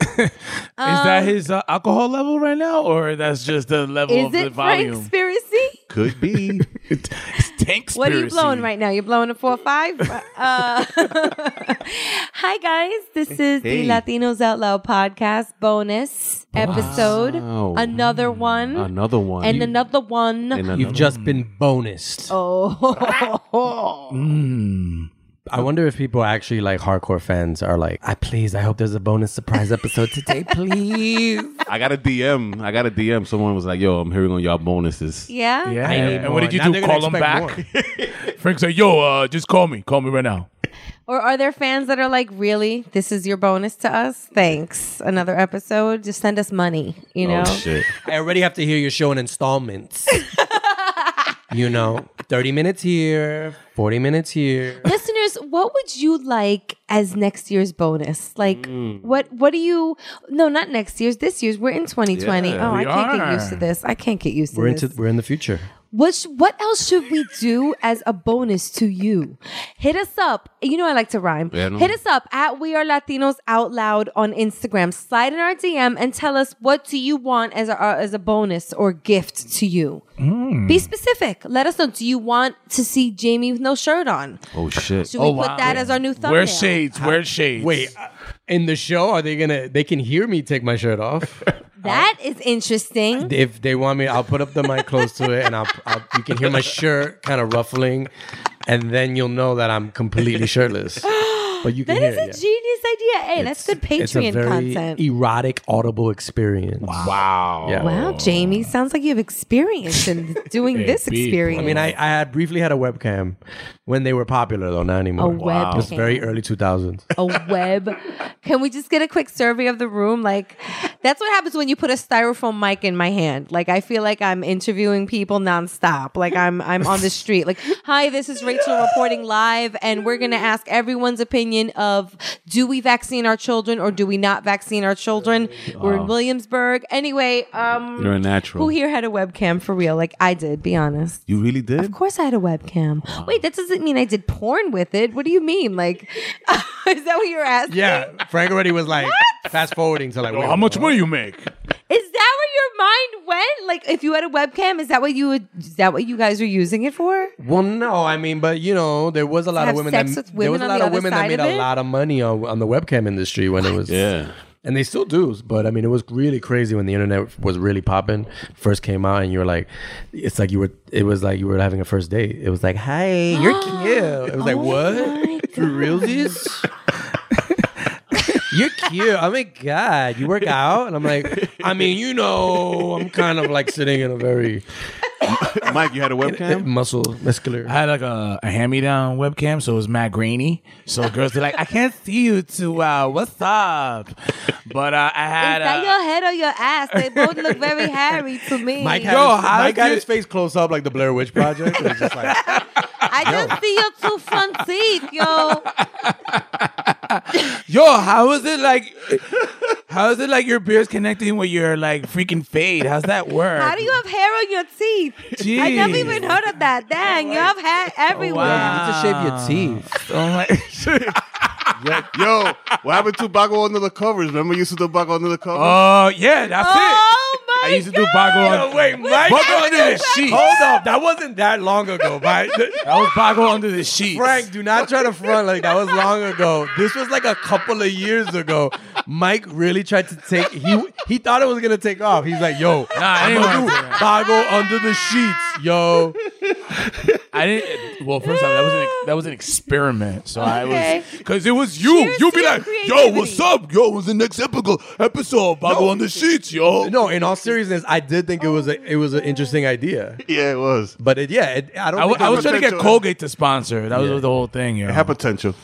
Is that his uh, alcohol level right now, or that's just the level Is of the it volume? Frank Spiracy? Could be. it's tank What are you blowing right now? You're blowing a 4 5? Uh, hi, guys. This is Hey. the Latinos Out Loud podcast bonus episode. Wow. Another one. Another one. and another one. And another You've just been bonused. oh. Mm. I wonder if people actually like hardcore fans are like, I please, I hope there's a bonus surprise episode today, please. I got a DM. I got a DM. Someone was like, "Yo, I'm hearing on y'all bonuses." Yeah? Yeah. I And, need and more. what did you Now do? they're gonna Call him back? expect Frank said, "Yo, uh, just call me. Call me right now." Or are there fans that are like, really? This is your bonus to us? Thanks. Another episode. Just send us money, you know? Oh shit. I already have to hear your show in installments. you know, 30 minutes here, 40 minutes here. Listeners, what would you like as next year's bonus? Like, mm. what what do you? No, not next year's. This year's. We're in 2020. Yeah, oh, I can't get used to this. I can't get used to We're this. into we're in the future. What what else should we do as a bonus to you? Hit us up. You know I like to rhyme. Yeah, I know. Hit us up at We Are Latinos Out Loud on Instagram. Slide in our DM and tell us what do you want as a uh, as a bonus or gift to you. Hmm. Be specific. Let us know. Do you want to see Jamie with no shirt on? Oh shit. Should we put that as our new thumbnail? Wear shades. Wear shades. Wait, uh, in the show, are they gonna? They can hear me take my shirt off. That is interesting. if they want me, I'll put up the mic close to it, and I'll, I'll you can hear my shirt kind of ruffling, and then you'll know that I'm completely shirtless. But you can That hear is a it. yeah. genius idea. Hey, that's good Patreon It's a very content. erotic audible experience. Wow. Yeah. Wow, Jamie, sounds like you have experience in doing this people. experience. I mean, I, I had briefly had a webcam when they were popular, though, not anymore. A Wow. It was very early 2000s. a web. Can we just get a quick survey of the room? Like, that's what happens when you put a styrofoam mic in my hand. Like, I feel like I'm interviewing people nonstop. Like, I'm I'm on the street. Like, hi, this is Rachel reporting live, and we're gonna ask everyone's opinion of do we vaccine our children or do we not vaccine our children? We're in Williamsburg. Anyway, um, You're a natural. who here had a webcam for real? Like, I did. Be honest. You really did? Of course, I had a webcam. Wait, that doesn't mean I did porn with it. What do you mean? Like, is that what you're asking? Yeah, Frank already was like fast forwarding to like, Yo, wait, how much what? money you make? Is that where your mind went? Like, if you had a webcam, is that what you would? Is that what you guys are using it for? Well, no, I mean, but you know, there was a lot of women that with there was a lot of women that made a lot of money on, on the webcam industry when it was Yeah. and they still do. But I mean, it was really crazy when the internet was really popping, first came out, and you were like, it's like you were, it was like you were having a first date. It was like, hey, you're cute. It was like, Oh what? my For realsies? You're cute. Oh my god, you work out, and I'm like, I mean, you know, I'm kind of like sitting in a very Mike, you had a webcam? Muscle, muscular. I had like a, a hand-me-down webcam, so it was mad grainy. So girls were like, "I can't see you too well. What's up?" But uh, I had. Is that uh, your head or your ass? They both look very hairy to me. Mike had, Yo, his, how Mike did had his face close up like the Blair Witch Project. It was just like, I just see your two front teeth, yo. Yo, how is it like? How is it like your beard's connecting with your like freaking fade? How's that work? How do you have hair on your teeth? I never even heard of that. Dang, oh, you have hair everywhere. wow. you need to shave your teeth. Oh my- Yo, what happened to Bago under the covers? Remember you used to do Bago under the covers? Oh yeah, that's it. Oh my I used to do. Bago on. Yo, wait, Mike. Bago under the sheets. Hold up, that wasn't that long ago, Mike. That was Bago under the sheets. Frank, do not try to front like that was long ago. This was like a couple of years ago. Mike really tried to take. He he thought it was gonna take off. He's like, "Yo, Nah, I I'm gonna do. Bago under the sheets, yo." I didn't. Well, first off, that was an that was an experiment. So I Okay. was because it was you. Cheers you to be your like, yo, creativity." what's up? Yo, what's the next epical episode? Bago on the sheets, yo. No, in all seriousness, I did think it was a it was an interesting idea, yeah, it was. but it, yeah, it, I don't. I, w- think I was trying to get. Colgate to sponsor. That was the whole thing. Yeah. It had potential.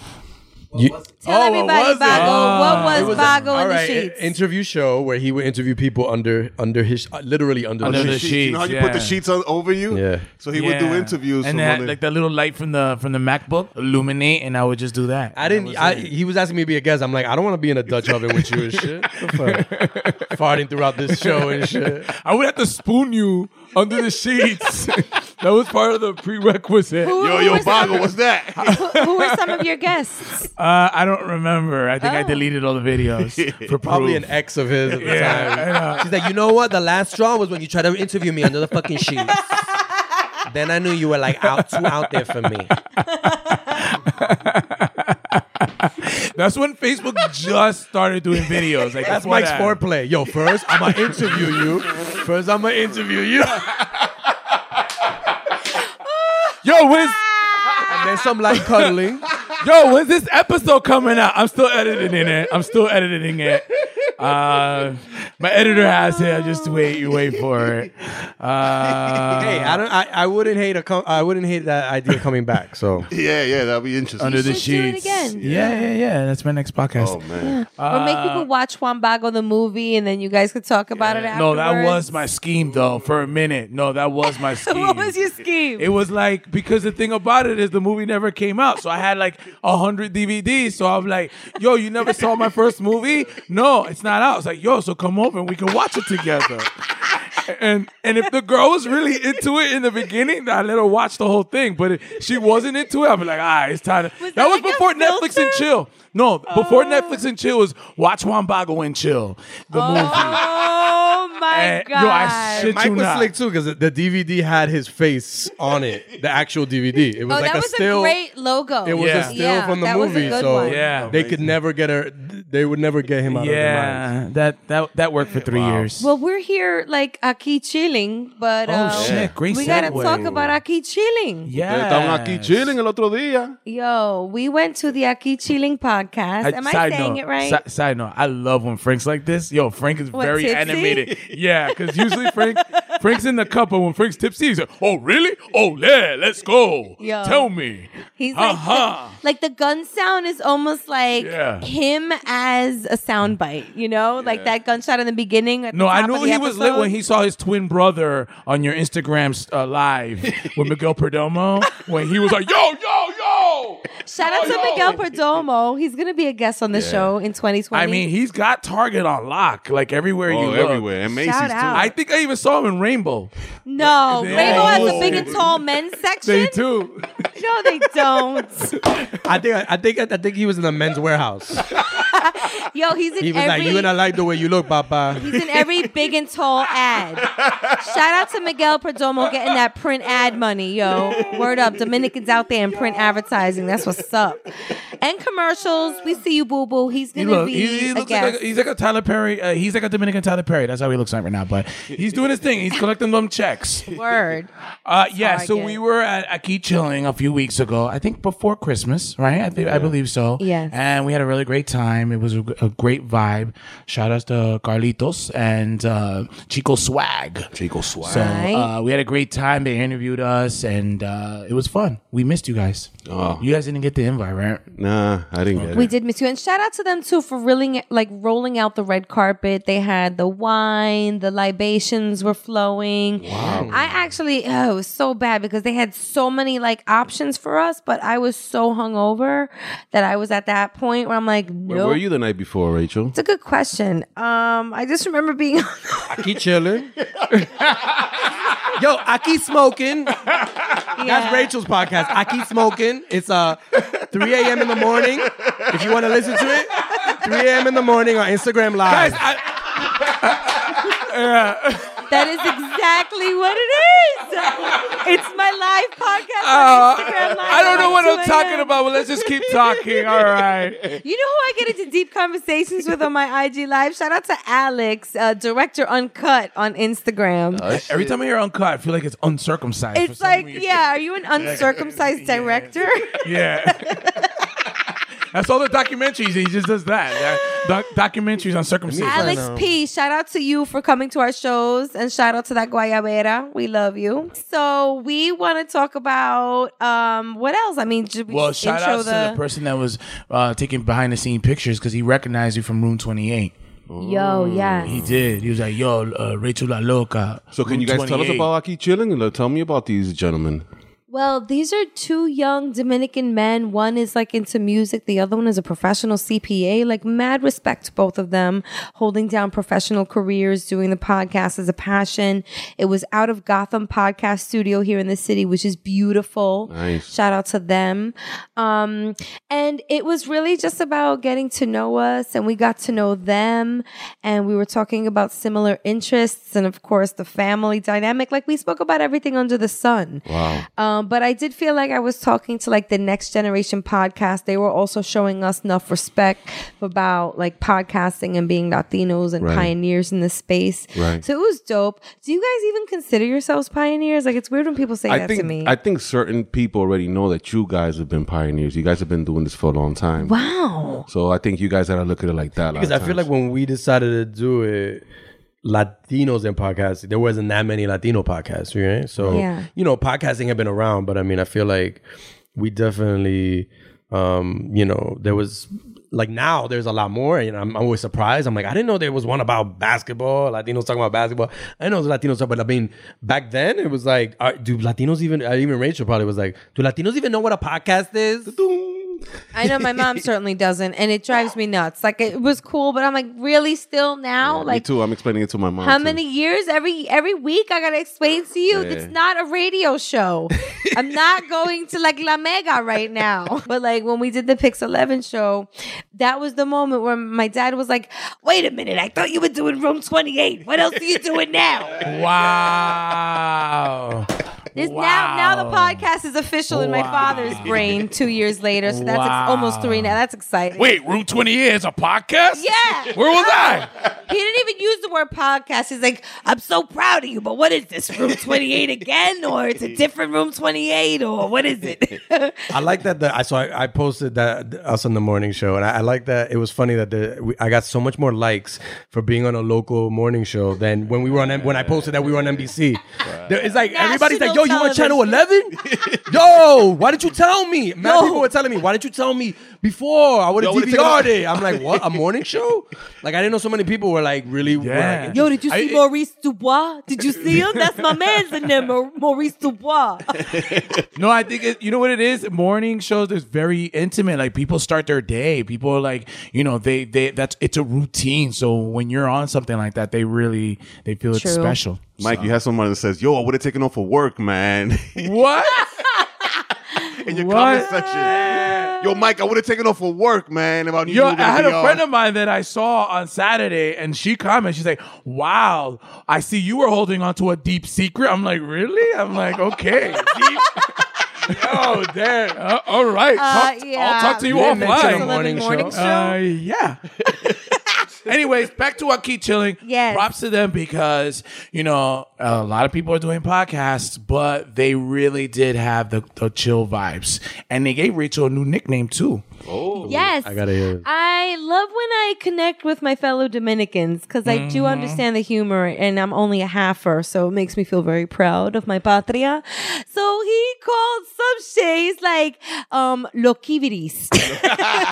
You- Tell Oh, what everybody, was? Bago. Ah. what was, was Bago all in right, the sheets? interview show where he would interview people under under his uh, literally under, Under the the sheets. sheets. You know how you put the sheets on, over you? Yeah. So he would do interviews. and had all the- like that little light from the from the MacBook illuminate, and I would just do that. I didn't. I, he was asking me to be a guest. I'm like, I don't want to be in a Dutch oven with you and shit. What? Farting throughout this show and shit. I would have to spoon you under the sheets. that was part of the prerequisite. Who- Yo, who yo, were some- Bago, what's that? who, who were some of your guests? Uh, I don't remember. I think I Oh. deleted all the videos for Probably proof. an ex of his at the Yeah, time. She's like, you know what? The last straw was when you tried to interview me under the fucking sheets. then I knew you were like out too out there for me. That's when Facebook just started doing videos. Like That's Mike's that. foreplay. Yo, first I'm gonna interview you. First I'm gonna interview you, Yo, when's and then some light cuddling. yo, when's this episode coming out? I'm still editing it. I'm still editing it. Uh, my editor has it. I just wait. You wait for it. Uh, hey, I don't. I, I wouldn't hate a. Com- I wouldn't hate that idea coming back. So yeah, yeah, that'd be interesting. under the should do it sheets. again. Yeah, yeah, yeah. That's my next podcast. oh man. or make people watch Juan Bago the movie, and then you guys could talk about it No, afterwards. that was my scheme though. For a minute, no, that was my scheme. what was your scheme? It was like because the thing about it is the movie never came out, so I had like a hundred DVDs. So I'm like, "Yo, you never saw my first movie? No, it's not out." It's like, "Yo, so come over and we can watch it together." And and if the girl was really into it in the beginning, I let her watch the whole thing. But if she wasn't into it, I'd be like, "Ah, it's time." To... Was that that was like before Netflix and chill. No, before Netflix and chill was watch Juan Bago and chill the movie. oh my And, god! yo, I shit Mike you was not. slick too because the DVD had his face on it. The actual DVD. It was oh, like that a was still. a great logo. It was Yeah. a still Yeah, from the that was a movie, so one. Yeah. they could never get her. They would never get him out of their minds. Yeah, that that that worked for three years. Well, we're here like aquí chilling, but Oh, uh, shit, great we gotta talk about aquí chilling. yeah, Estaban aquí chilling el otro día. Yo, we went to the Aquí Chilling podcast. Am I saying it right? si- side note, I love when Frank's like this. Yo, Frank is What, very tipsy? animated. Yeah, because usually Frank Frank's in the cup, but when Frank's tipsy, he's like, "Oh, really? Oh, yeah, let's go. Yo. Tell me." He's like, Uh-huh. the, like the gun sound is almost like Yeah. him as a soundbite, you know, like that gunshot in the beginning. at the No, I top knew of the he was lit when he saw his twin brother on your Instagram uh, live with Miguel Perdomo. When he was like, "Yo, yo, yo!" Shout out to yo. Miguel Perdomo. He's gonna be a guest on the show in 2020. I mean, he's got Target on lock, like everywhere you Oh, look. everywhere. And Macy's Shout too. out. I think I even saw him in Rainbow. no, They Rainbow has a big and tall men's section. They too. No, they don't. I think. I think. I think he was in the men's warehouse. Yo, he's in He was every. like, "You and I like the way you look, Papa." He's in every big and tall ad. Shout out to Miguel Perdomo getting that print ad money, yo. Word up. Dominicans out there in print advertising. That's what's up. And commercials. We see you, boo boo. He's gonna look, be he, he a looks guest. like a, he's like a Tyler Perry. Uh, he's like a Dominican Tyler Perry. That's how he looks like right now. But he's doing his thing. He's collecting them checks. Word. Uh, yeah, how so we were at Aquí Chilling a few weeks ago. I think before Christmas, right? I, think I believe so. Yes. And we had a really great time. It was a, a great vibe. Shout out to Carlitos and uh, Chiko Swagg. Chiko Swagg. So uh, we had a great time. They interviewed us, and uh, it was fun. We missed you guys. Oh. You guys didn't get the invite, right? Nah, I didn't get We it. did miss you, and shout out to them too for really like rolling out the red carpet. They had the wine, the libations were flowing. Wow! I actually, oh, it was so bad because they had so many like options for us, but I was so hungover that I was at that point where I'm like, Where no. Were you the night before, Rachel? It's a good question. Um, I just remember being. I keep chilling. Yo, I keep smoking. That's Rachel's podcast. I keep smoking. It's uh 3 a.m. in the morning. If you want to listen to it, 3 a.m. in the morning on Instagram Live. Guys, I, That is exactly what it is. It's my live podcast uh, on Instagram Live. I don't know what I'm talking a.m. about, but let's just keep talking. All right. You know who I get into deep conversations with on my IG live? Shout out to Alex, uh, director Uncut on Instagram. Every time I hear uncut, I feel like it's uncircumcised. it's some like, yeah, are you an uncircumcised director? Yeah. That's all the documentaries. He just does that. Doc- documentaries on circumcision. Alex P, shout out to you for coming to our shows and shout out to that Guayabera. We love you. So we want to talk about um what else? I mean, we Well, shout intro out to the person that was uh, taking behind the scene pictures because he recognized you from Room 28. Yo, yeah. He did. He was like, "Yo, uh, Rachel La Loca." So can Room you guys tell us 28. about Aquí Chilling? And Tell me about these gentlemen. Well, these are two young Dominican men. One is like into music, the other one is a professional CPA. Like, mad respect to both of them, holding down professional careers, doing the podcast as a passion. It was out of Gotham Podcast Studio here in the city, which is beautiful. Nice. Shout out to them. Um, and it was really just about getting to know us, and we got to know them, and we were talking about similar interests, and of course, the family dynamic. Like, we spoke about everything under the sun. Wow. Um, Um, but I did feel like I was talking to like the next generation podcast. They were also showing us enough respect about like podcasting and being Latinos and Right. pioneers in this space. Right. So it was dope. Do you guys even consider yourselves pioneers? Like it's weird when people say I that think to me. I think certain people already know that you guys have been pioneers. You guys have been doing this for a long time. wow. So I think you guys gotta look at it like that. Because I of feel like when we decided to do it, Latinos in podcasting, there wasn't that many Latino podcasts, right? So, Yeah. you know, podcasting had been around, but I mean, I feel like we definitely, um, you know, there was like now there's a lot more. You know, I'm always surprised. I'm like, I didn't know there was one about basketball. Latinos talking about basketball. I know Latinos talk, but I mean, back then it was like, are, do Latinos even? uh, Even Rachel probably was like, do Latinos even know what a podcast is? I know my mom certainly doesn't, and it drives me nuts. Like it was cool, but I'm like, really, still now? Me like too. I'm explaining it to my mom. How too. many years? Every every week I gotta explain to you. Yeah. It's not a radio show. I'm not going to like La Mega right now. But like when we did the Pix Eleven show, that was the moment where my dad was like, "Wait a minute, I thought you were doing Room 28. What else are you doing now?" Wow. This now now the podcast is official in my father's brain. Two years later, so that's ex- almost three now. That's exciting. Wait, Room 28 is a podcast? Yeah. Where was I? He didn't even use the word podcast. He's like, I'm so proud of you, but what is this? Room 28 again? Or it's a different room 28? Or what is it? I like that. The, I so I, I posted that us on the morning show, and I, I like that. It was funny that the we, I got so much more likes for being on a local morning show than when we were on when I posted that we were on NBC. There, it's like everybody's like, "Yo, you on Channel 11? Yo, why didn't you tell me?" Mad Yo. people were telling me, "Why didn't you tell me before? I would Yo, have I would've taken DVR'd a- it." I'm like, "What? A morning show?" Like I didn't know so many people were like really. were, Yeah. like, Yo, did you see I- Maurice Dubois? Did you see him? That's my man's in there, Mau- Maurice Dubois. No, I think it, you know what it is. Morning shows is very intimate. Like people start their day. People are like, you know, they they that's it's a routine. So when you're on something like that, they really they feel it's True. special. Mike, you have someone that says, "Yo, I would have taken off for work, man." What? In your What? comment section, yo, Mike, I would have taken off for work, man. About you Yo, were gonna I had a on." friend of mine that I saw on Saturday, and she commented, she's like, "Wow, I see you were holding on to a deep secret." I'm like, "Really?" I'm like, "Okay." Deep. Oh, damn. Uh, all right. Uh, Talk- yeah. I'll talk to you You offline. morning morning show. show. Uh, yeah. Anyways, back to Aquí chilling. Yes. Props to them because, you know, a lot of people are doing podcasts, but they really did have the, the chill vibes. And they gave Rachel a new nickname too. Oh, yes. I gotta hear. it. I love when I connect with my fellow Dominicans because I do Mm-hmm. understand the humor and I'm only a halfer, so it makes me feel very proud of my patria. So he called some shades like um loquiviris.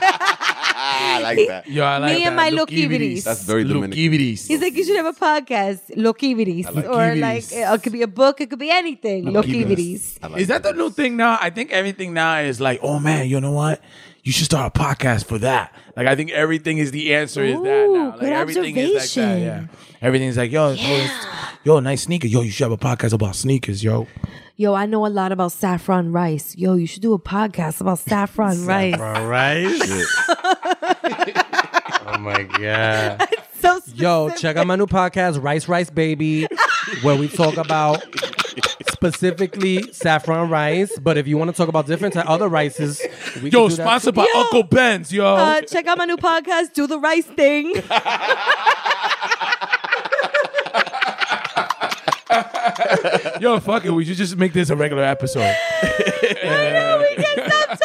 I like that. Yo, I like Me and my Lukivities. Lukivities. That's very Dominican. Lukivities. He's like, you should have a podcast, loquiviris. or like, it could be a book, it could be anything. Loquiviris. Is that the new thing now? I think everything now is like, oh man, you know what? You should start a podcast for that. Like I think everything is the answer is that Ooh, now. Like good everything is like that. Yeah. Everything's like, yo, yo, it's- yo, nice sneaker. Yo, you should have a podcast about sneakers, yo. Yo, I know a lot about saffron rice. Yo, you should do a podcast about saffron rice. All right. oh my god. So Yo, check out my new podcast, Rice Rice Baby, where we talk about specifically saffron rice. But if you want to talk about different ty- other rices, we Yo, can do sponsored too. by Uncle Ben's, yo. Uh, check out my new podcast, Do the Rice Thing. yo, fuck it. We should just make this a regular episode. I know, we can't stop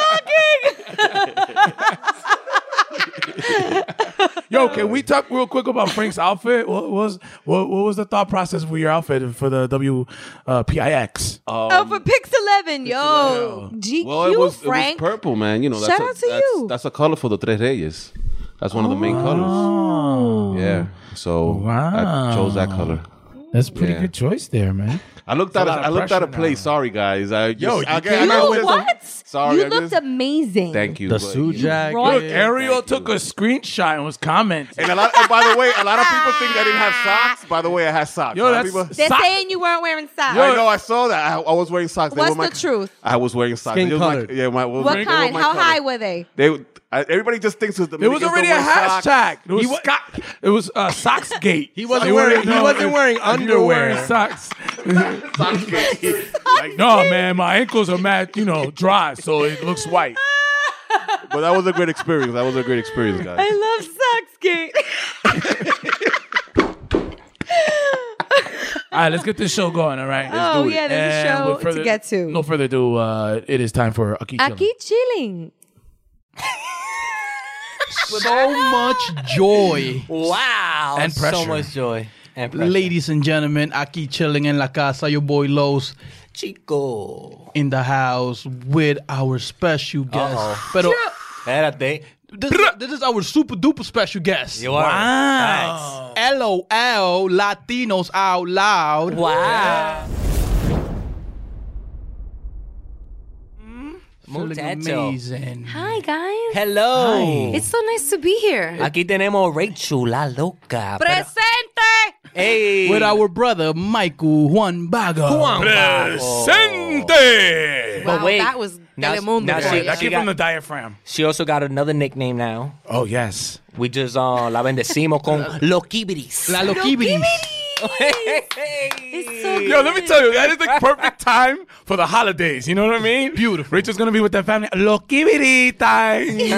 talking. Yo, can we talk real quick about Frank's outfit? What was what, what was the thought process for your outfit for the W uh, PIX? oh, for Pix 11, yo. GQ, Well, it was, it was Frank. purple, man. You know, that's Shout a, out to that's, you. That's a color for the Tres Reyes. That's one of the main Oh. colors. Yeah. So I chose that color. That's a pretty Yeah. good choice there, man. I looked at a a, lot of I looked at a pressure place. now. Sorry, guys. I just, Yo, you I, can't- I, You I, know what? Sorry, you I looked just- amazing. Thank you. The but, suit jacket. Look, Look, Ariel Thank took you. a screenshot and was commenting. And a lot. And by the way, a lot of people think I didn't have socks. By the way, I had socks. Yo, that's people- They're sock- saying you weren't wearing socks. I know. I saw that. I, I was wearing socks. They What's were my, the truth? I was wearing socks. Skin It was my- colored. yeah, my, was what kind? my How color. high were they? They. I, everybody just thinks it was the. It was already a hashtag. It was, Scott, it was uh, Socksgate. He wasn't They wearing- wouldn't he wasn't wearing if you were wearing underwear. socks. like, no, man, my ankles are mad, you know, dry, so it looks white. But that was a great experience. That was a great experience, guys. I love Socksgate. All right, let's get this show going. All right, let's Oh, do it. yeah, there's a show further- to get to. No further ado, uh, it is time for Aquí. Chilling. Aquí chilling. So much joy. Wow. And pressure. So much joy. And pressure. Ladies and gentlemen, aquí chilling en la casa, your boy Los Chico. in the house with our special guest. Uh-oh. Pero Espérate. this, this is our super duper special guest. You are. Wow. LOL, Latinos out loud. Nice. Wow. Feeling Muchacho. amazing. Hi, guys. Hello. It's so nice to be here. Aquí tenemos Rachel, la loca. Pero- Presente. Hey. With our brother Michael Juan Bago. Juan Paco. Presente. But Wow, wait. that was Now- Telemundo now for she- you. That she came from got- the diaphragm. She also got another nickname now. Oh yes. We just uh, la bendecimos con Loquibiris. La Loquibiris. It's so Yo, let me tell you, that is the perfect time for the holidays. You know what I mean? Beautiful. Rachel's gonna be with that family. Lokibiri time. Everybody,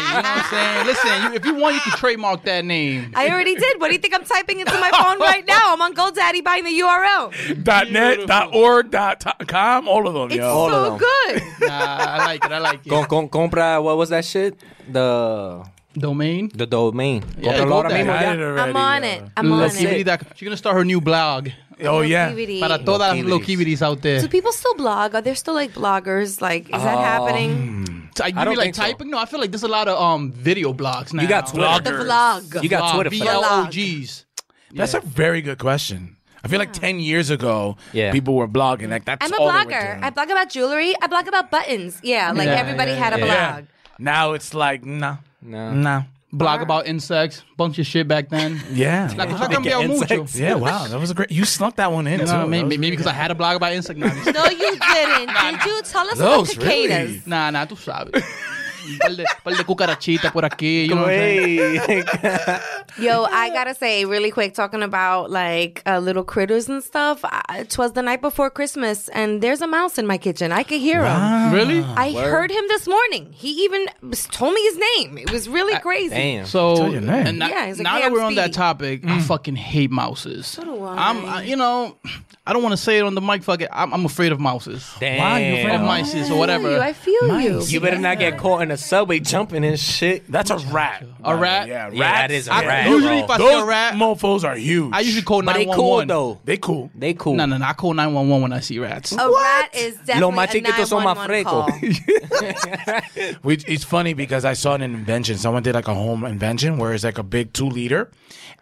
you know what I'm saying? Listen, you, if you want, you can trademark that name. I already did. What do you think I'm typing into my phone right now? I'm on GoDaddy buying the URL. dot net, dot org, dot to- com, all of them, It's yo. All of so them. good. Nah, I like it. I like it. Con, con, compra, what was that shit? The Domain. the domain. Yeah, Cómpralo go ahora mismo ya. already, I'm on yo. it. I'm on Loquibiris. it. dot- She's gonna start her new blog Oh yeah. Loquibiri. para todas las Loquibiris. Loquibiris out there. Do people still blog? Are there still like bloggers? Like, is that happening? So, you I don't mean like think so. typing? No, I feel like there's a lot of um video blogs now. You got Twitter. The vlog. You got Twitter for that. VLOGs. That's a very good question. I feel like ten years ago, Yeah. people were blogging like that's I'm a all they were blogger. doing. I blog about jewelry. I blog about buttons. Yeah, like Yeah, everybody yeah, had a Yeah. blog. Now it's like nah, No. nah. Blog about insects, bunch of shit back then. Yeah. Like, wow. ha cambiado mucho. insects. Yeah, wow, that was a great. You snuck that one in You too. know what I mean? Maybe because I had a blog about insect knives. No, you didn't. Did you? Tell us about Those, cicadas. really? nah, nah, tú sabes. Un par de, par de cucarachitas por aquí. You know what I'm saying? Hey. Yo, I gotta say, really quick, talking about like uh, little critters and stuff. I, it was the night before Christmas, and there's a mouse in my kitchen. I could hear him. Really? I heard him this morning. He even told me his name. It was really crazy. So, your name. and now, Yeah, he's like, now "Hey, that we're on that Speedy." topic, I fucking hate mouses. So do I. I'm, I, you know, I don't want to say it on the mic. Fuck it, I'm, I'm afraid of mouses. Damn. Why you afraid Of of mices or I whatever. feel you. I feel you. You better not get caught in a subway jumping and shit. That's a rat. A rat? Yeah, Yeah, that rats. is a I- rat. usually if I see Those a rat, mofos are huge. I usually call but they 911. cool though. they cool. They cool. No, no, no. I call 911 when I see rats. A rat is definitely más a son más 911 frescos. call. We, it's funny because I saw an invention. Someone did like a home invention where it's like a big two liter,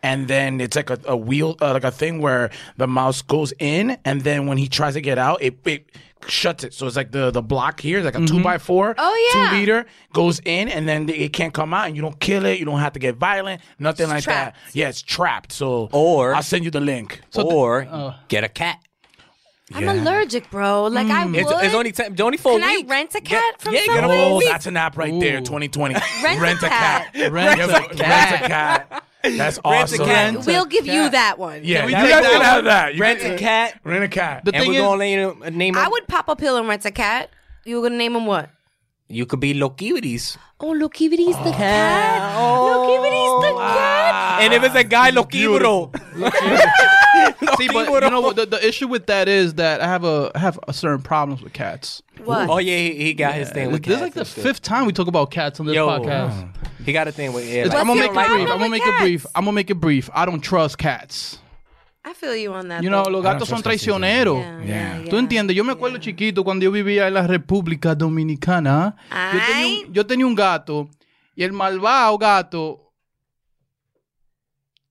and then it's like a, a wheel, uh, like a thing where the mouse goes in, and then when he tries to get out, it, it shuts it. So it's like the the block here, like a two by four, Oh, yeah. two liter goes in, and then it can't come out, and you don't kill it. You don't have to get violent, nothing like trapped. that. Yeah, it's trapped. So Or- I'll send you the link. So or get a cat. I'm allergic, bro. Like I would. It's, it's only ten, only for Can a I week. rent a cat from yeah, get a someone? whole Oh, week. that's an app right there, 2020. Rent a cat. Rent Yeah, a but- Rent a cat. That's awesome. cat. We'll give you that one. Yeah, we you take guys that can have one? that. You Rent can- a cat. Rent a cat. The and thing we're is, gonna name, him- name him. I would pop a pill and rent a cat. You were gonna name him what? You could be Lokivities. Oh, Lokivity's the ah. cat. Oh. Lokivity's the cat. And if it's a guy, Lokibro. see, but you know what? The, the issue with that is that I have a I have a certain problems with cats. What? Oh yeah, he, he got his thing with This is cats like the fifth time we talk about cats on this Yo, podcast. he got a thing with. Yeah, It's- like, I'm gonna make it brief. I'm gonna make it brief. I'm gonna make it brief. I don't trust cats. I feel you on that. You know, los gatos son traicioneros. Yeah, Yeah. yeah, Tú entiendes, yo me acuerdo chiquito cuando yo vivía en la República Dominicana. Yo tenía, un, yo tenía un gato y el malvado gato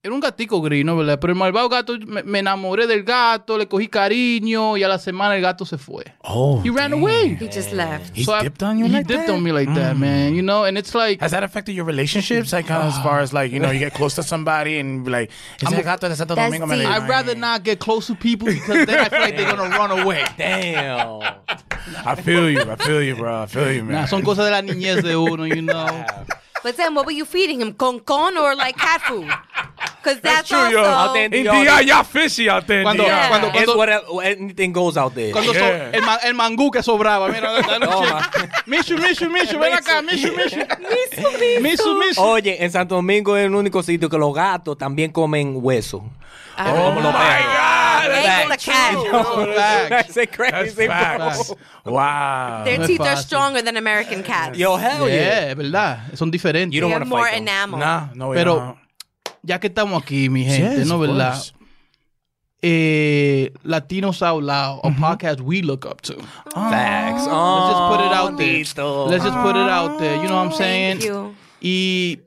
era un gatico gris, ¿no? ¿verdad? Pero el malvado gato, me, me enamoré del gato, le cogí cariño y a la semana el gato se fue. Oh, He ran away. He just left. He So I- dipped on you he like dipped that? on me like that, man. You know, and it's like Has that affected your relationships? Like, uh, as far as like, you know, you get close to somebody and be like, I'm a- gato de Santo Domingo me I'd rather not get close to people because then I feel like they're gonna run away. damn. I feel you. I feel you, bro. I feel you, man. Nah, son cosas de la niñez de uno, you know. But then, what were you feeding him? Con con or like cat food? Because that's, true, yo. also. Out there in In DR, DR, y'all fishy out there. Cuando- DR. cuando- It's whatever anything goes out there. Cuando so- Yeah. el, ma- el mangú que sobraba, mira, la Oh, noche. ma- Mishu, Mishu, Mishu, ven acá, Mishu, Mishu. Mishu, Mishu. Oye, en Santo Domingo es el único sitio que los gatos también comen hueso. Oh my God. Egg That's the cat. Facts. That's That's crazy, bro. facts. Wow. Their teeth are stronger than American cats. Yo, hell yeah. Yeah, es verdad. Son diferentes. You don't they wanna have more fight them. enamel. Nah, no, we Pero- don't. Ya que estamos aquí, mi gente, Yes, ¿no of verdad? course. Eh, Latinos Out Loud, a podcast we look up to. Facts. Let's just put it out there. Tito. Let's just put it out there. You know what I'm saying? Thank you. Y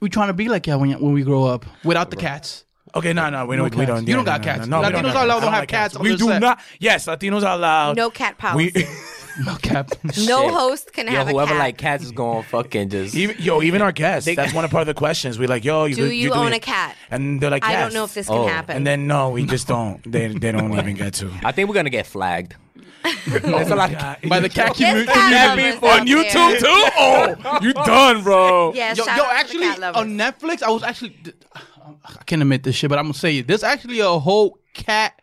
we trying to be like that when, when we grow up without the cats. Okay, no, no, we No don't. we don't. You don't yeah, got no, cats. No, no, Latinos don't Out don't have like cats on We do set. not. Yes, Latinos out loud. No cat policy. We, No cap. no host can Yo, have a whoever cat. like cats is going to fucking just. even, yo, even our guests. They- that's one of part of the questions. We like, yo, you Do do, you own a cat? And they're like, yes. I don't know if this can Oh. happen. And then no, we just don't. They they don't even get to. I think we're going to get flagged. There's a lot of By the cat There's community. on out YouTube too. Oh, you done, bro. Yeah, Yo, yo, out to the actually, on Netflix, I was actually. I can't admit this shit, but I'm gonna say it. There's actually a whole cat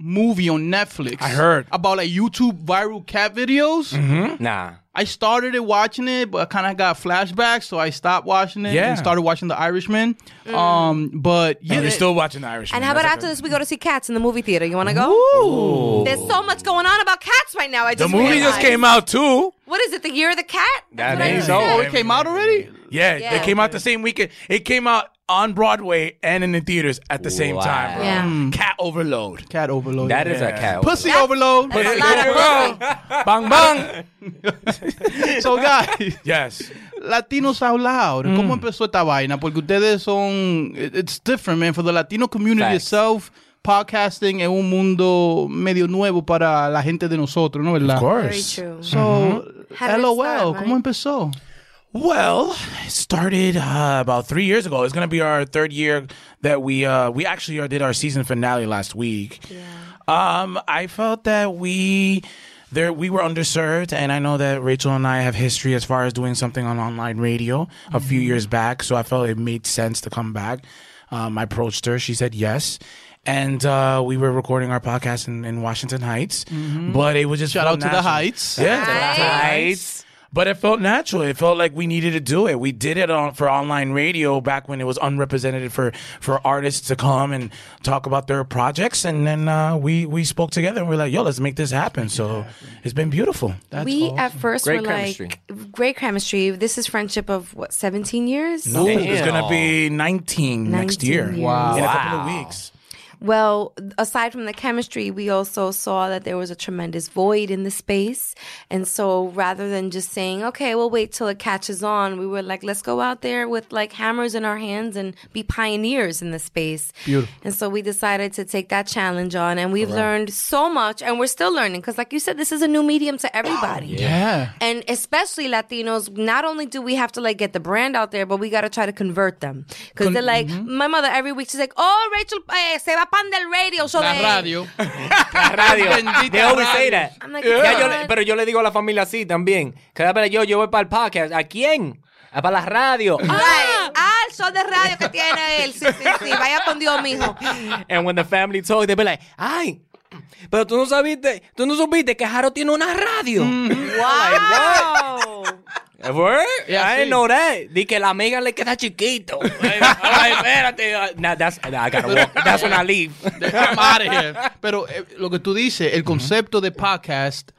movie on Netflix. I heard. about like YouTube viral cat videos. Nah. I started it watching it, but I kind of got flashbacks, so I stopped watching it Yeah. and started watching The Irishman. Um, but yeah, And you're still watching the Irish. and how about after this, we go to see cats in the movie theater? You want to go? Ooh. There's so much going on about cats right now. I The movie realized. just came out too. What is it? The Year of the Cat? That what I ain't so. oh, it came out already. Yeah, Yeah. they came out the same weekend. It came out on Broadway and in the theaters at the same Wow. time. Bro. Yeah. Cat overload. Cat overload. That is a cat. pussy That's- overload. That's a lot of bang bang. so guys, Yes. Latinos Out Loud. Mm. ¿Cómo empezó esta vaina? Porque ustedes son. it- It's different, man. For the Latino community Facts. itself, podcasting es un mundo medio nuevo para la gente de nosotros, ¿no verdad? Of Very course. true. So. How did it LOL, start, ¿cómo Mike? empezó? Well, it started uh, about three years ago. It's gonna be our third year that we uh, we actually uh, did our season finale last week. Yeah. Um, I felt that we there we were underserved, and I know that Rachel and I have history as far as doing something on online radio a few years back. So I felt it made sense to come back. Um, I approached her. She said yes. And uh, we were recording our podcast in, in Washington Heights, but it was just Shout felt out to the natural. Heights. Yeah, Heights. But it felt natural. It felt like we needed to do it. We did it on for online radio back when it was unrepresented for for artists to come and talk about their projects, and then uh, we we spoke together and we are like, "Yo, let's make this happen." So it's been beautiful. we at first Great were chemistry. like great chemistry. This is friendship of what 17 years. No, it's gonna be 19, next year. years. Wow. in a couple of weeks. Well, aside from the chemistry, we also saw that there was a tremendous void in the space. And so rather than just saying, okay, we'll wait till it catches on, we were like, let's go out there with like hammers in our hands and be pioneers in the space. Beautiful. And so we decided to take that challenge on and we've learned so much and we're still learning because like you said, this is a new medium to everybody. Yeah. And especially Latinos, not only do we have to like get the brand out there, but we got to try to convert them. Because Con- they're like, my mother every week, she's like, oh, Rachel, eh, se va pan del radio. So La de-" radio. La radio. They always say radio. that. I'm like, Ya yo le- "God." pero yo le digo a la familia así también. Cada vez yo, yo voy para el podcast. ¿A quién? A para la radio. Ay, ah, el show de radio que tiene él. Sí, sí, sí. Vaya con Dios, mijo. And when the family talk, they be like, ay, pero tú no sabiste, tú no supiste que Jaro tiene una radio. Wow. Word? Yeah, I sí. didn't know that. Di que la amiga le queda chiquito. Ay, espérate. Nah, that's, I gotta walk. That's when I leave. I'm out of here. Pero eh, lo que tú dices, el concepto de podcast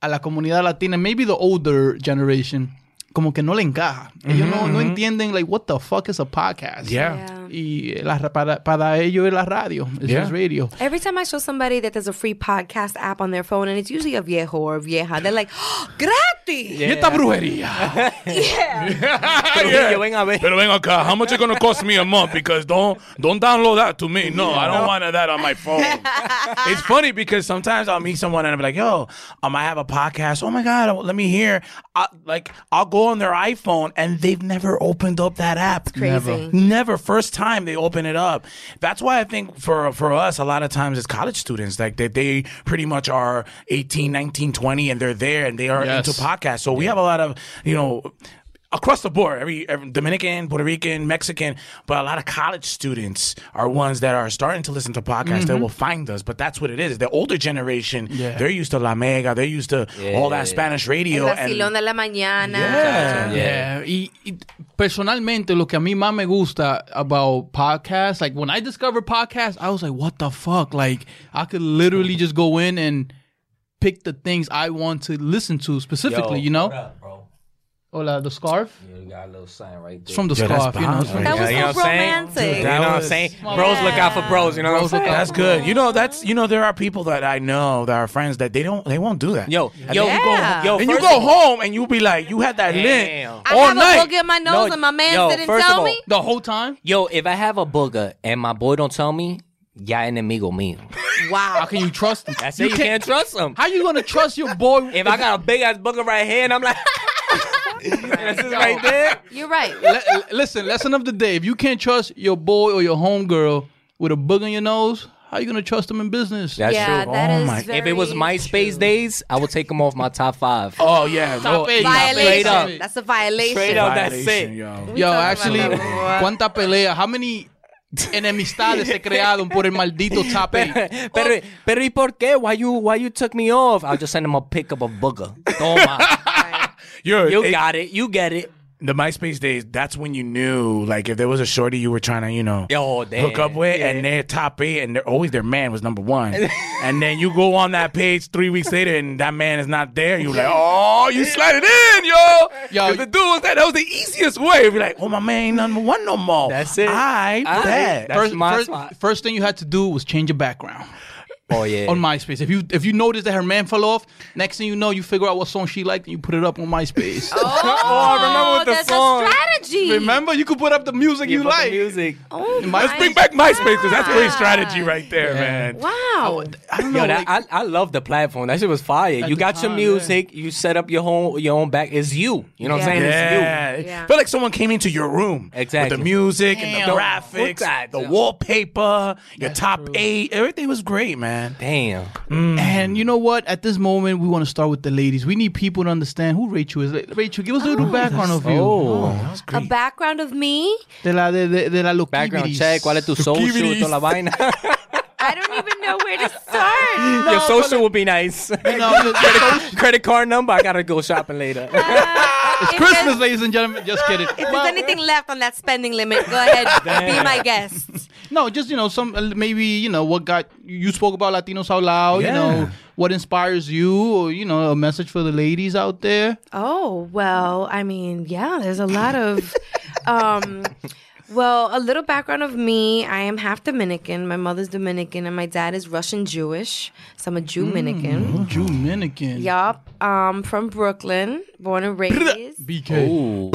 a la comunidad latina, maybe the older generation, como que no le encaja. Ellos no, no entienden, like, what the fuck is a podcast? Yeah. Yeah. Y la, para, para ellos es la radio. It's Yeah. just radio. Every time I show somebody that there's a free podcast app on their phone, and it's usually a viejo or a vieja, they're like, oh, gratis. Y esta brujería. Trujillo, ven a ver. Pero ven acá, how much it gonna cost me a month? Because don't don't download that to me. No, I don't want that on my phone. it's funny because sometimes I'll meet someone and I'll be like, "Yo, um, I have a podcast. Oh my god, let me hear." I, like I'll go on their iPhone and they've never opened up that app. crazy. Never. First time they open it up. That's why I think for for us, a lot of times it's college students, like they, they pretty much are 18, 19, 20, and they're there and they are Yes. into podcasts. So we have a lot of, you know, across the board, every, every Dominican, Puerto Rican, Mexican, but a lot of college students are ones that are starting to listen to podcasts that will find us. But that's what it is. The older generation, Yeah. they're used to La Mega, they're used to all that Spanish El radio. vacilón and, de la mañana. yeah. Yeah. Y, y personalmente, lo que a mí más me gusta about podcasts, like when I discovered podcasts, I was like, what the fuck? Like, I could literally just go in and pick the things I want to listen to specifically, you know? bro? Oh, Hola, the scarf? You got a little sign right It's there. from the Yeah, that's scarf, you know? bomb, so- right? That was you know so what I'm saying? romantic. you know what I'm saying? Bros look out for bros. You know what I'm saying? That's good. You know, that's you know, there are people that I know that are friends that they don't they won't do that. Yo, And yo, then you go, yo, and you go home and you'll be like, you had that Damn. lint I all have night. a boogie in my nose No, and my man yo, didn't first of tell all- me. The whole time? Yo, if I have a booger and my boy don't tell me, ya enemigo mío. Wow. How can you trust him? That's it. You can't trust him. How you gonna trust your boy? If I got a big ass booger right here and I'm like, that's just right there. You're right. Li- li- listen, lesson of the day: if you can't trust your boy or your homegirl with a bug on your nose, how you gonna trust them in business? That's yeah, true. that Oh is my- very If it was MySpace true. days, I would take him off my top five. Oh yeah, no, Stop it. Violation. Straight up. That's a violation. Straight up. that's it. yo. Yo, actually, cuánta pelea, how many enemistades se crearon por el maldito top eight? pero, pero ¿y por qué? Why you, why you took me off? I'll just send him a pic of a booger. Toma. You're, you it- got it. You get it. the MySpace days. That's when you knew, like, if there was a shorty you were trying to, you know, Yo, damn. hook up with, Yeah. and their top eight, and they're always their man was number one, and then you go on that page three weeks later, and that man is not there. You're like, oh, you slide it in, yo. Yo, Yo, the dude was that. That was the easiest way. Be like, oh, my man ain't number one no more. That's it. I Aight. bet. That's First, my first, spot. first thing you had to do was change your background Oh, yeah. on MySpace. If you if you notice that her man fell off, next thing you know, you figure out what song she liked and you put it up on MySpace. Oh, oh, I remember with the that's song. a strategy. Remember, you could put up the music you, put the like. music. Oh, My- Let's bring back MySpace because that's great strategy right there, man. Wow. Oh, I don't know. Yo, that, like- I, I love the platform. That shit was fire. At You the got your time, music. You set up your home your own back. It's you. You know what I'm saying? Yeah. It's Yeah. Felt like someone came into your room. Exactly. With the music and the graphics, the wallpaper, your That's top true. eight. Everything was great, man. Man. Damn. Mm. And you know what? At this moment, we want to start with the ladies. We need people to understand who Rachel is. Rachel, give us a little oh, background of you. Oh. oh a background of me? De la, de, de, de la Background check. ¿Cuál es tu social? Toda la vaina. I don't even know where to start. Your social will be nice. You know, your- your Credit card number. I gotta go shopping later. Uh, it's If Christmas, ladies and gentlemen. Just kidding. If there's anything left on that spending limit, go ahead, be my guest. No, just you know, some uh, maybe you know what got you spoke about Latinos out loud. You know what inspires you, or you know a message for the ladies out there. Oh, well, I mean, yeah, there's a lot of um well, a little background of me. I am half Dominican. My mother's Dominican and my dad is Russian Jewish. So I'm a Jew-Dominican. Dominican. Yup. Um from Brooklyn, born and raised. BK. Ooh.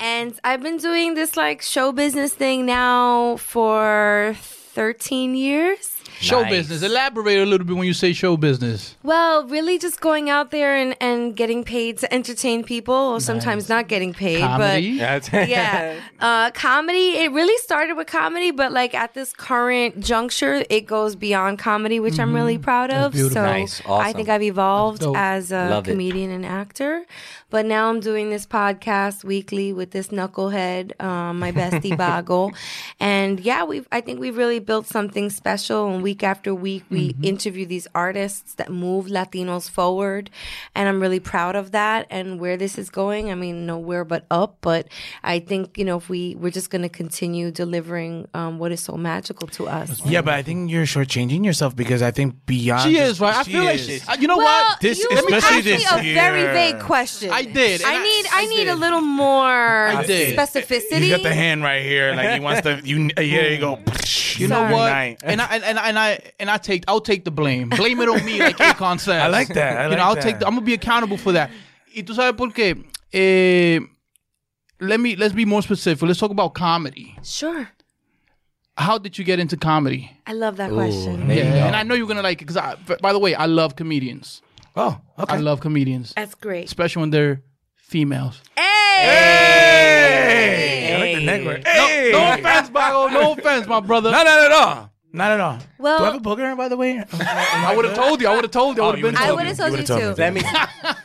And I've been doing this like show business thing now for 13 years. Show Nice. business. Elaborate a little bit when you say show business. Well, really just going out there and, and getting paid to entertain people, or sometimes not getting paid. Comedy. But yeah. Uh, comedy, it really started with comedy, but like at this current juncture, it goes beyond comedy, which I'm really proud of. beautiful. So Nice. I think I've evolved as a Love it. comedian and actor. But now I'm doing this podcast weekly with this knucklehead, um, my bestie Boggle. And yeah, we've I think we've really built something special. And week after week, we interview these artists that move Latinos forward. And I'm really proud of that. And where this is going, I mean, nowhere but up. But I think you know, if we we're just going to continue delivering um, what is so magical to us. Yeah, but I think you're shortchanging yourself because I think beyond. She is right. I she feel like she, uh, you know Well, what? This- you especially asked me this a very vague question. I did. I need I I need a little more did. specificity. He's got the hand right here, like he wants to. You, uh, here you go. You know what? And I and, and, and I and I take I'll take the blame. Blame it on me, like Akon says. I like that. I you like know, I'll that. take. The, I'm gonna be accountable for that. Y tú sabes por qué? Eh, let me let's be more specific. Let's talk about comedy. Sure. How did you get into comedy? I love that question. Yeah, and I know you're gonna like it because By the way, I love comedians. Oh, okay. I love comedians, That's great. especially when they're females. Hey! I like the neck right. Hey! No offense, Bago. No offense, my brother. No, not at all. Not at all. Well- Do I have a booger, by the way? I would have told you. I would have told you. I would have been. I told would have told you, would've too. me. Let me.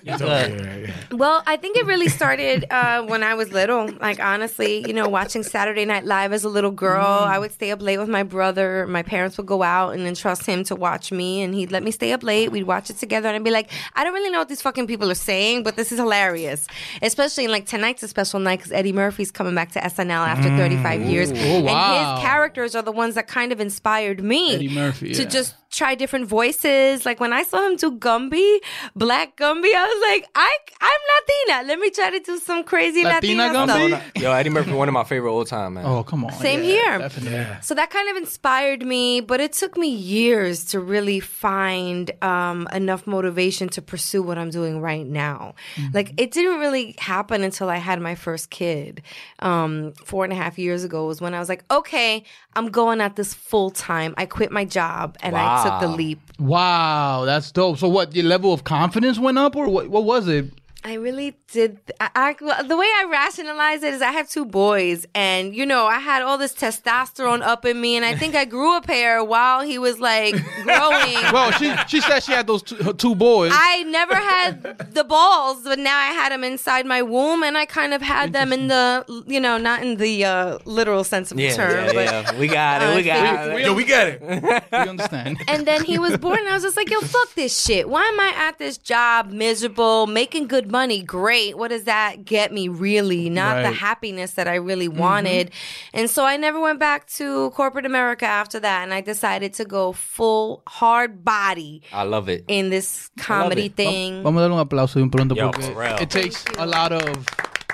You told me. Yeah, yeah. Well, I think it really started uh, when I was little. Like honestly, you know, watching Saturday Night Live as a little girl, I would stay up late with my brother. My parents would go out and entrust him to watch me, and he'd let me stay up late. We'd watch it together, and I'd be like, I don't really know what these fucking people are saying, but this is hilarious. Especially in, like tonight's a special night because Eddie Murphy's coming back to SNL after 35 years, wow. and his characters are the ones that kind of inspired me Eddie Murphy, to yeah. just try different voices. Like when I saw him do Gumby, Black Gumby, I was like, I I'm Latina. Let me try to do some crazy Latina Latina, Gumby? stuff. Yo, Eddie Murphy, one of my favorite old time man. Oh come on. Same Yeah, here. Definitely. So that kind of inspired me, but it took me years to really find um, enough motivation to pursue what I'm doing right now. Like it didn't really happen until I had my first kid. Um, four and a half years ago was when I was like, okay, I'm going at this full time. I quit my job and I took the Wow. leap. Wow, that's dope. So what? Your level of confidence went up, or what? What was it? I really did. I, I, the way I rationalize it is I have two boys, and you know, I had all this testosterone up in me, and I think I grew a pair while he was like growing. Well, she she said she had those two, her two boys. I never had the balls, but now I had them inside my womb, and I kind of had them in the, you know, not in the uh, literal sense of the Yeah, term, yeah, but. yeah. We got it. uh, we got we- it. Yo, we got it. we understand. And then he was born, and I was just like, yo, fuck this shit. Why am I at this job miserable, making good money? Great. What does that get me, really? Not the happiness that I really mm-hmm. wanted. And so I never went back to corporate America after that. And I decided to go full hard body I love it. in this comedy thing. Vamos a darle un aplauso de un pronto Yo, porque for it takes a lot of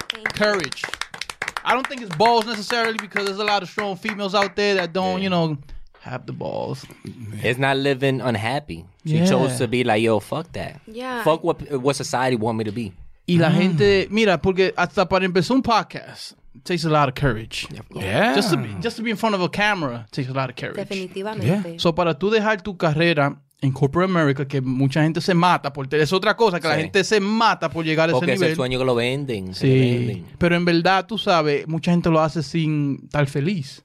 Thank you. courage. I don't think it's balls necessarily because there's a lot of strong females out there that don't, you know, have the balls. It's not living unhappy. She Yeah. chose to be like, yo, fuck that. Yeah. Fuck what what society want me to be. Y la gente, mira, porque hasta para empezar un podcast, it takes a lot of courage. Yeah. Just to be, just to be in front of a camera takes a lot of courage. Definitivamente. So, para tú dejar tu carrera en corporate America, que mucha gente se mata por es otra cosa, que la gente se mata por llegar a Porque ese es el nivel. sueño que lo venden. Sí, venden. pero en verdad, tú sabes, mucha gente lo hace sin estar feliz.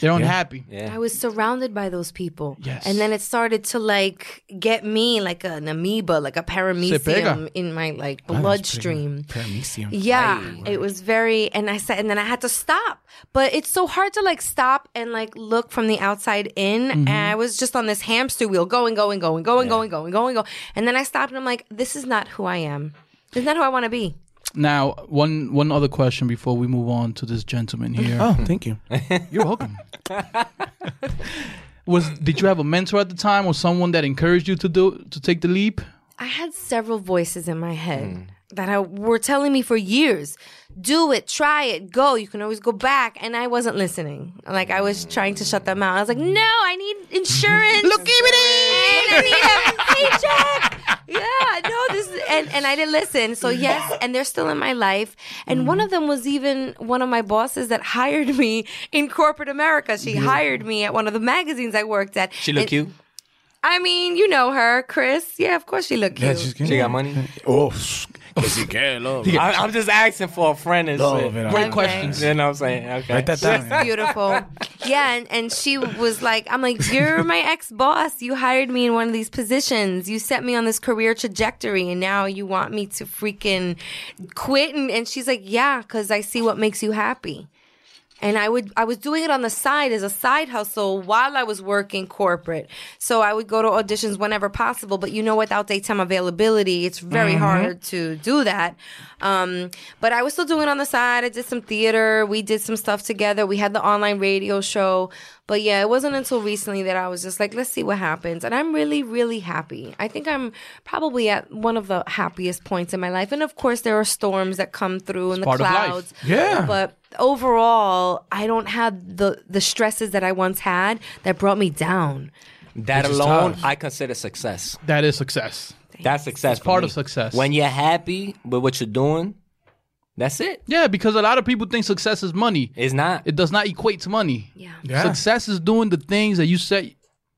They're unhappy. Yeah. I was surrounded by those people. Yes. And then it started to like get me like an amoeba, like a paramecium in my like bloodstream. Paramecium. Yeah. It was very and I said and then I had to stop. But it's so hard to like stop and like look from the outside in. Mm-hmm. And I was just on this hamster wheel going, going, going, going, yeah. going, going, going, going. And then I stopped and I'm like, this is not who I am. Isn't that who I want to be? Now, one one other question before we move on to this gentleman here. Oh, thank you. You're welcome. Was did you have a mentor at the time or someone that encouraged you to do to take the leap? I had several voices in my head hmm. That I, were telling me for years, do it, try it, go. You can always go back. And I wasn't listening. Like I was trying to shut them out. I was like, no, I need insurance. Look, give it And I need a paycheck. Yeah, no, this is, and, and I didn't listen. So yes, and they're still in my life. And one of them was even one of my bosses that hired me in corporate America. She hired me at one of the magazines I worked at. She look And- cute. I mean, you know her, Chris. Yeah, of course she looked cute. She got money. Oh, que si que love. I, I'm just asking for a friend and Love shit. it. Great Okay. questions. You know what I'm saying? Okay. Write that down. beautiful. Yeah, and, and she was like, I'm like, you're my ex boss. You hired me in one of these positions. You set me on this career trajectory, and now you want me to freaking quit. And, and she's like, yeah, because I see what makes you happy. And I would I was doing it on the side as a side hustle while I was working corporate. So I would go to auditions whenever possible. But you know, without daytime availability, it's very hard to do that. Um, but I was still doing it on the side. I did some theater. We did some stuff together. We had the online radio show. But yeah, it wasn't until recently that I was just like, let's see what happens. And I'm really, really happy. I think I'm probably at one of the happiest points in my life. And of course, there are storms that come through and the part of life. clouds. Yeah. But overall, I don't have the the stresses that I once had that brought me down. That Which alone. I consider success. That is success. That's success. for part me. of success. When you're happy with what you're doing, that's it. Yeah, because a lot of people think success is money. It's not. It does not equate to money. Yeah. Yeah. Success is doing the things that you set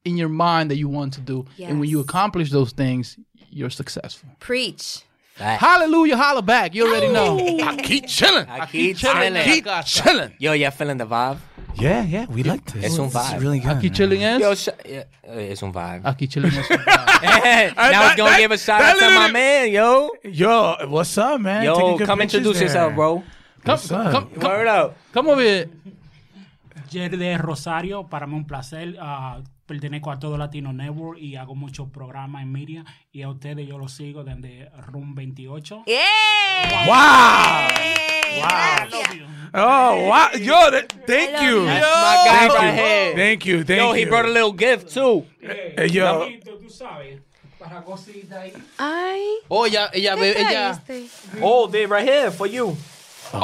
in your mind that you want to do. And when you accomplish those things, you're successful. Preach. Fact. Hallelujah, holla back. You already know. I keep chilling. I keep chilling. chilling. Keep chilling. Yo, y'all feeling the vibe? Yeah, yeah, we like this. It's un is vibe. really good. Aquí chilling Yo, es. sh- yeah, uh, it's on vibe. Aquí chilling es. now that- it's gonna that- give a shout out to my man, yo. Yo, what's up, man? Yo, Taking good come pictures introduce there. yourself, bro. Come, What's up? come, come, Word up. come over here. Jerry de Rosario, para mí un placer. ah, pertenezco a Todo Latino Network y hago muchos programas en media. Y a ustedes yo los sigo desde Room 28. Yeah. Wow. Gracias. Oh, wow. Yo, that, thank you. you. That's my guy Thank right you. here. Thank you. Thank Yo, you. he brought a little gift too. Hey, yo. Tú, tú sabes, para cositas ahí. Ay. Oh, ella, ella, ¿qué ve- ella. trajiste? Oh, they right here for you. Oh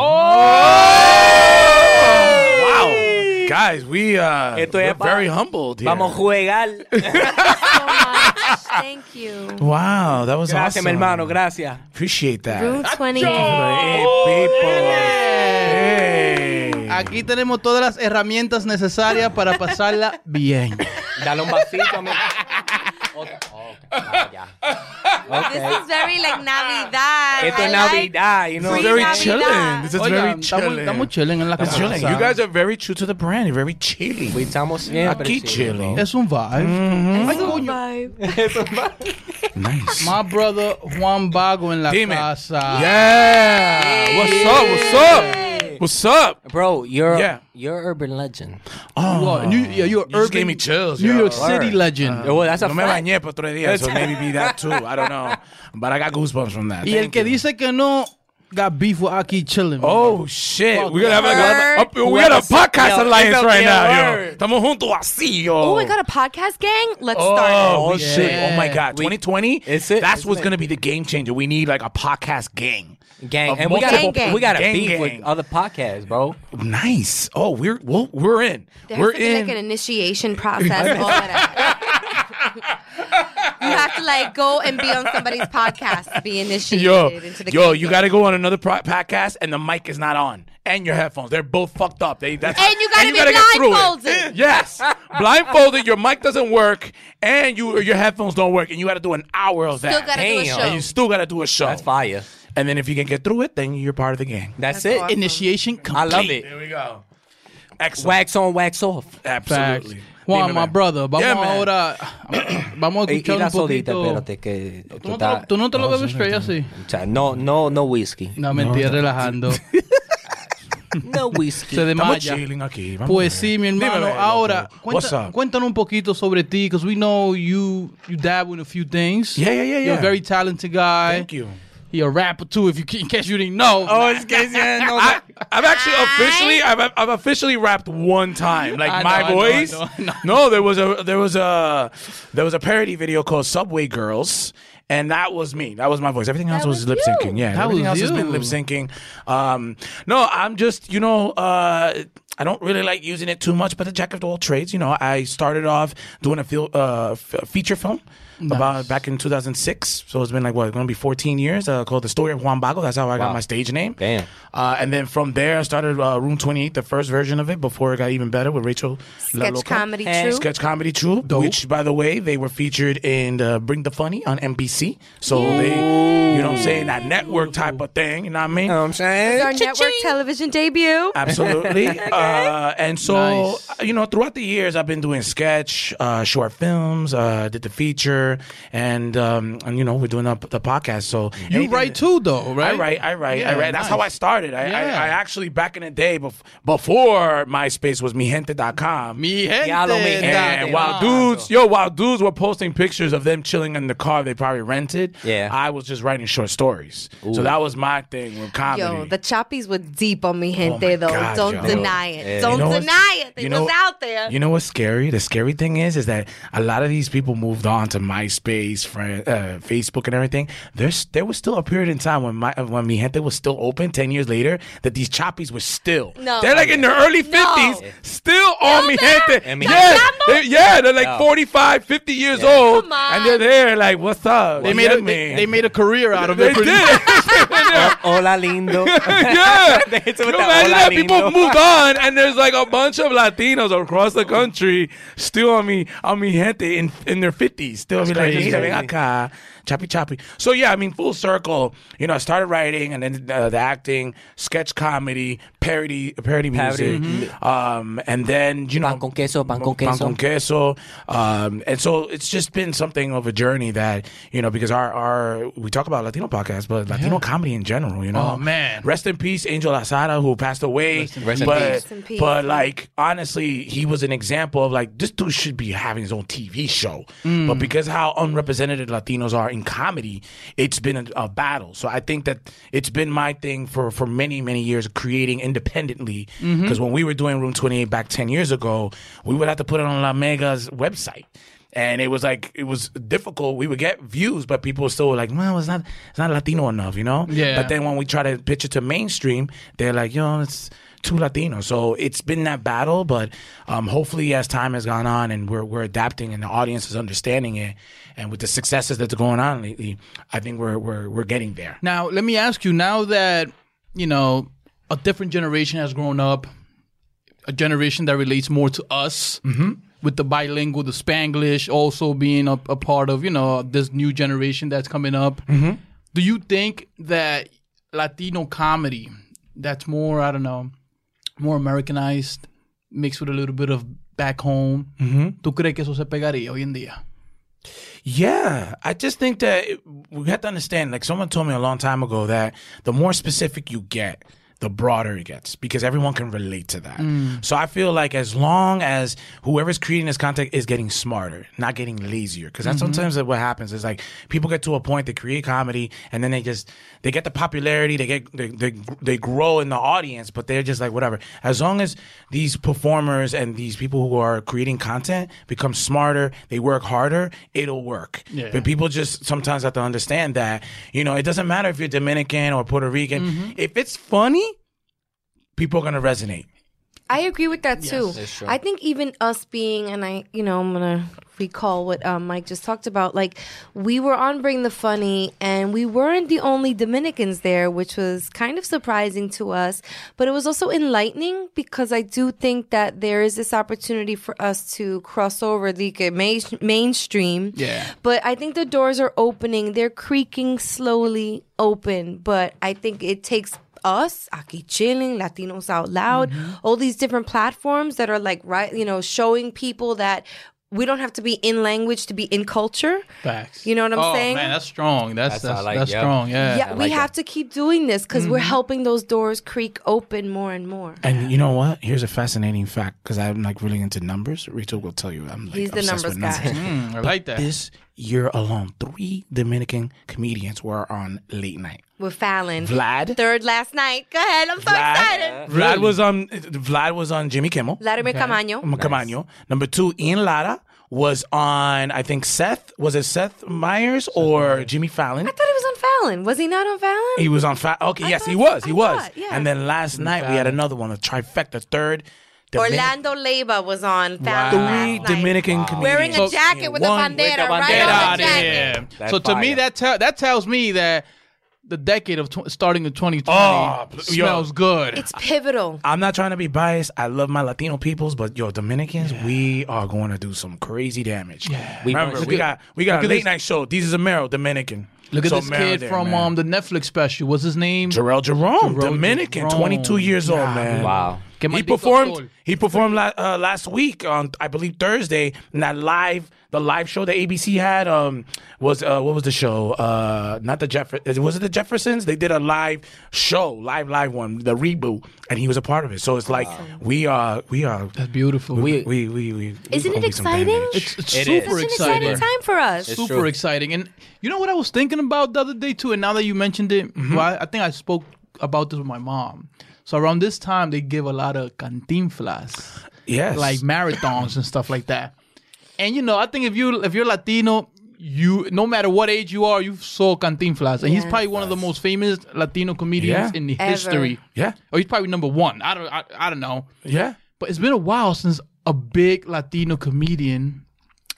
wow. Guys, we uh Esto we're es very humbled here. Vamos a jugar. Much. Thank you. Wow, that was Gracias, awesome. mi hermano. Gracias. Appreciate that. Room 28. Hey, people. Hey. Aquí tenemos todas las herramientas necesarias para pasarla bien. Dale un vasito a mí. Otra. Ah. This is very like Navidad. Esto es like- Navidad, you know. Free very Navidad. chilling. This is Oiga, very estamos, chilling. estamos chilling en la casa. chilling. You guys are very true to the brand. You're very chilly. We estamos siempre Aquí chilling, chilling. Es un vibe. It's a vibe. Nice. My brother Juan Bago en la Dime. casa. Yeah. What's up? What's up? What's up? Bro, you're Yeah. you're urban legend. Oh. You are, New, yeah, you're You just gave me chills. New yo. York City Word. legend. Oh, that's a No me bañé por tres días, so maybe be that too. I don't know. But I got goosebumps from that. y el Thank que you. dice que no got beef with aquí chilling. Oh shit! Fuck We're gonna have like a, Word. we got a podcast Yo, alliance it's right yeah, now, yo. word. Estamos juntos así, yo. Oh, I got a podcast gang. Let's oh, start. Oh, it. we should. yeah. Oh my god, 2020. It's it, That's isn't what's it? gonna be the game changer. We need like a podcast gang. Gang, and we got multiple- Gang, gang. we got a Gang, beef gang. with other podcasts, bro. Nice. Oh, we're we're, we're in. There we're has to be in. like an initiation process. all that. you have to like go and be on somebody's podcast to be initiated yo, into the yo, gang you got to go on another pro- podcast, and the mic is not on, and your headphones. They're both fucked up. They that's, And you gotta be get through blindfolded. Yes, blindfolded. Your mic doesn't work, and you your headphones don't work, and you got to do an hour of that. Gotta do a Damn. show. and you still got to do a show. That's fire. And then if you can get through it, then you're part of the gang. That's, That's it. awesome. Initiation I complete. love it. There we go. Excellent. Wax on, wax off. Absolutely. Facts. Juan, Dime, my man. brother, vamos Yeah, man. ahora, vamos a Y, y escuchar la un solita, poquito. espérate, que ¿Tú tú no, te lo, estás- tú no te lo bebes straight así? O sea, no, no, no whisky. No, mentira, relajando. No whisky. Se Estamos desmaya. chilling aquí. vamos Pues a ver. sí, mi hermano. Dime, loco. Ahora, What's cuenta, up? cuéntanos un poquito sobre ti, because we know you you dabble in a few things. Yeah, yeah, yeah, You're a yeah. very talented guy. Thank you. You're a rapper too, if you in case you didn't know. Oh, es que ya no. I, I've actually officially I've, I've officially rapped one time like I know, my I know, I voice. know, I know. No, there was a there was a there was a parody video called Subway Girls. And that was me. That was my voice. Everything else That was, was lip syncing. Yeah, That everything was else has been lip syncing. Um, no, I'm just you know uh, I don't really like using it too much, but the jack of all trades. You know, I started off doing a fil- uh, f- feature film about back in 2006. So it's been like what, it's gonna be 14 years. Uh, called the story of Juan Bago. That's how I got my stage name. Damn. Uh, and then from there, I started uh, Room 28, the first version of it, before it got even better with Rachel La Sketch Loca. comedy true. Sketch Comedy True, which, by the way, they were featured in uh, Bring the Funny on NBC. So they, you know what I'm saying, that network type of thing, you know what I mean? You know what I'm saying? It's our network television debut. Absolutely. uh, and so, Nice. you know, throughout the years, I've been doing sketch, uh, short films, uh, did the feature, and, um, and you know, we're doing the, the podcast. So you anything- write too, though, right? I write, I write, I write. That's how I started. I, I, Yeah. I actually, back in the day, bef- before MySpace was migente.com. Mi gente. Ya lo mi. And Date, while dudes, yo, while dudes were posting pictures of them chilling in the car they probably rented, Yeah. I was just writing short stories. So that was my thing with comedy. Yo, the choppies were deep on mi gente, my though. God, Don't yo. deny it. Yeah. Don't You know deny it. They you know- was out there. You know what's scary? The scary thing is, is that a lot of these people moved on to MySpace, friend, uh, Facebook, and everything. There's there was still a period in time when my when Mi Gente was still open. Ten years later, that these choppies were still. No. they're like in their early fifties, still on Mi Gente. And Mi yeah, they're, yeah, they're like Yeah. 45, 50 years old, Come on. and they're there like, "What's up?" They made, a, they, they made a career out of They it. pretty did. much. Hola, lindo. yeah. You imagine "Hola, that people lindo." moved on, and there's like a bunch of Latinos across the country still on me, on Mi Gente in in their fifties, still be like, crazy. "Mira, ven acá, choppy choppy. So yeah, I mean, full circle. You know, I started writing, and then uh, the acting, sketch comedy, parody, parody Parody. music, um, and then you know, Pan con queso, pan con pan con queso. Um, and so it's just been something of a journey that you know because our our we talk about Latino podcasts, but Latino comedy in general. You know, Oh, man. rest in peace, Angel Asada, who passed away. Rest in but. Rest in peace. but like honestly, he was an example of like this dude should be having his own TV show. Mm. But because how unrepresented Latinos are in comedy, it's been a, a battle. So I think that it's been my thing for for many many years creating independently. Mm-hmm. Because when we were doing Room Twenty Eight back ten years ago, we would have to put it on La Mega's website. And it was like it was difficult. We would get views, but people still were like, "Well, it's not, it's not Latino enough," you know. Yeah. But then when we try to pitch it to mainstream, they're like, "Yo, it's too Latino." So it's been that battle, but um, hopefully, as time has gone on and we're we're adapting and the audience is understanding it, and with the successes that's going on lately, I think we're we're we're getting there. Now, let me ask you now that, you know, a different generation has grown up, a generation that relates more to us with the bilingual, the Spanglish also being a, a part of, you know, this new generation that's coming up. Do you think that Latino comedy that's more, I don't know, more Americanized, mixed with a little bit of back home, mm-hmm. ¿tú crees que eso se pegaría hoy en día? Yeah, I just think that we have to understand. Like someone told me a long time ago that the more specific you get, the broader it gets because everyone can relate to that. Mm. So I feel like as long as whoever's creating this content is getting smarter, not getting lazier, because that's mm-hmm. sometimes what happens is like people get to a point they create comedy and then they just they get the popularity, they get they they, they grow in the audience, but they're just like whatever. As long as these performers and these people who are creating content become smarter, they work harder, it'll work. Yeah. But people just sometimes have to understand that, you know, it doesn't matter if you're Dominican or Puerto Rican. Mm-hmm. If it's funny, people are going to resonate. I agree with that too. That's true. I think even us being, and I, you know, I'm gonna recall what um, Mike just talked about. Like, we were on Bring the Funny, and we weren't the only Dominicans there, which was kind of surprising to us. But it was also enlightening because I do think that there is this opportunity for us to cross over the main, mainstream. Yeah. But I think the doors are opening. They're creaking slowly open, but I think it takes us, Aquí Chilling, Latinos Out Loud, all these different platforms that are like right, you know, showing people that we don't have to be in language to be in culture. Facts. You know what I'm oh, saying? man, that's strong. That's That's that's, like, that's yeah. strong. Yeah. yeah, we have to keep doing this because we're helping those doors creak open more and more. And you know what? Here's a fascinating fact because I'm like really into numbers. Rachel will tell you I'm like He's the obsessed numbers with numbers. Mm, I like that. This year alone, three Dominican comedians were on late night. With Fallon. Vlad. Third last night. Go ahead. I'm so excited. Vlad was on. Vlad was on Jimmy Kimmel. Vladimir Caamaño. Um, Caamaño. Number two, Ian Lara was on. I think Seth was it Seth Meyers or Jimmy Fallon. I thought he was on Fallon. Was he not on Fallon? He was on. Fallon. okay, I yes, he was. He I was. thought, yeah. And then last night we had another one, a trifecta, third. Domin- Orlando Leyva was on Fallon Three last night. Dominican comedians. Wearing a So- jacket with a One- bandera, with the right on the jacket. here. That's So to me, that tell that tells me that the decade of tw- starting in 2020 Oh, yo. smells good. It's pivotal. I'm not trying to be biased. I love my Latino peoples, but yo, Dominicans, we are going to do some crazy damage. We Remember, must- we got we got look a late this- night show. These is a Amero, Dominican. Look at So this Amero kid there, from man. um the Netflix special. What's his name? Jharrel Jerome, Jharrel Dominican, Jerome. 22 years old, man. Wow. Que He performed. sol. He performed la- uh, last week on, I believe, Thursday. In that live, the live show that ABC had um, was uh, what was the show? Uh, not the Jeffersons. Was it the Jeffersons? They did a live show, live, live one, the reboot, and he was a part of it. So it's like we are, we are. That's beautiful. We, we, we, we. Isn't it exciting? It's, it's It super is. It's an exciting time for us. It's super true. exciting. And you know what I was thinking about the other day too, and now that you mentioned it, Mm-hmm. well, I, I think I spoke about this with my mom. So around this time, they give a lot of cantinflas, Yes. like marathons and stuff like that. And you know, I think if you if you're Latino, you no matter what age you are, you saw Cantinflas, and he's probably one of the most famous Latino comedians Yeah. in the Ever. history. Yeah. Or he's probably number one. I don't I, I don't know. Yeah. But it's been a while since a big Latino comedian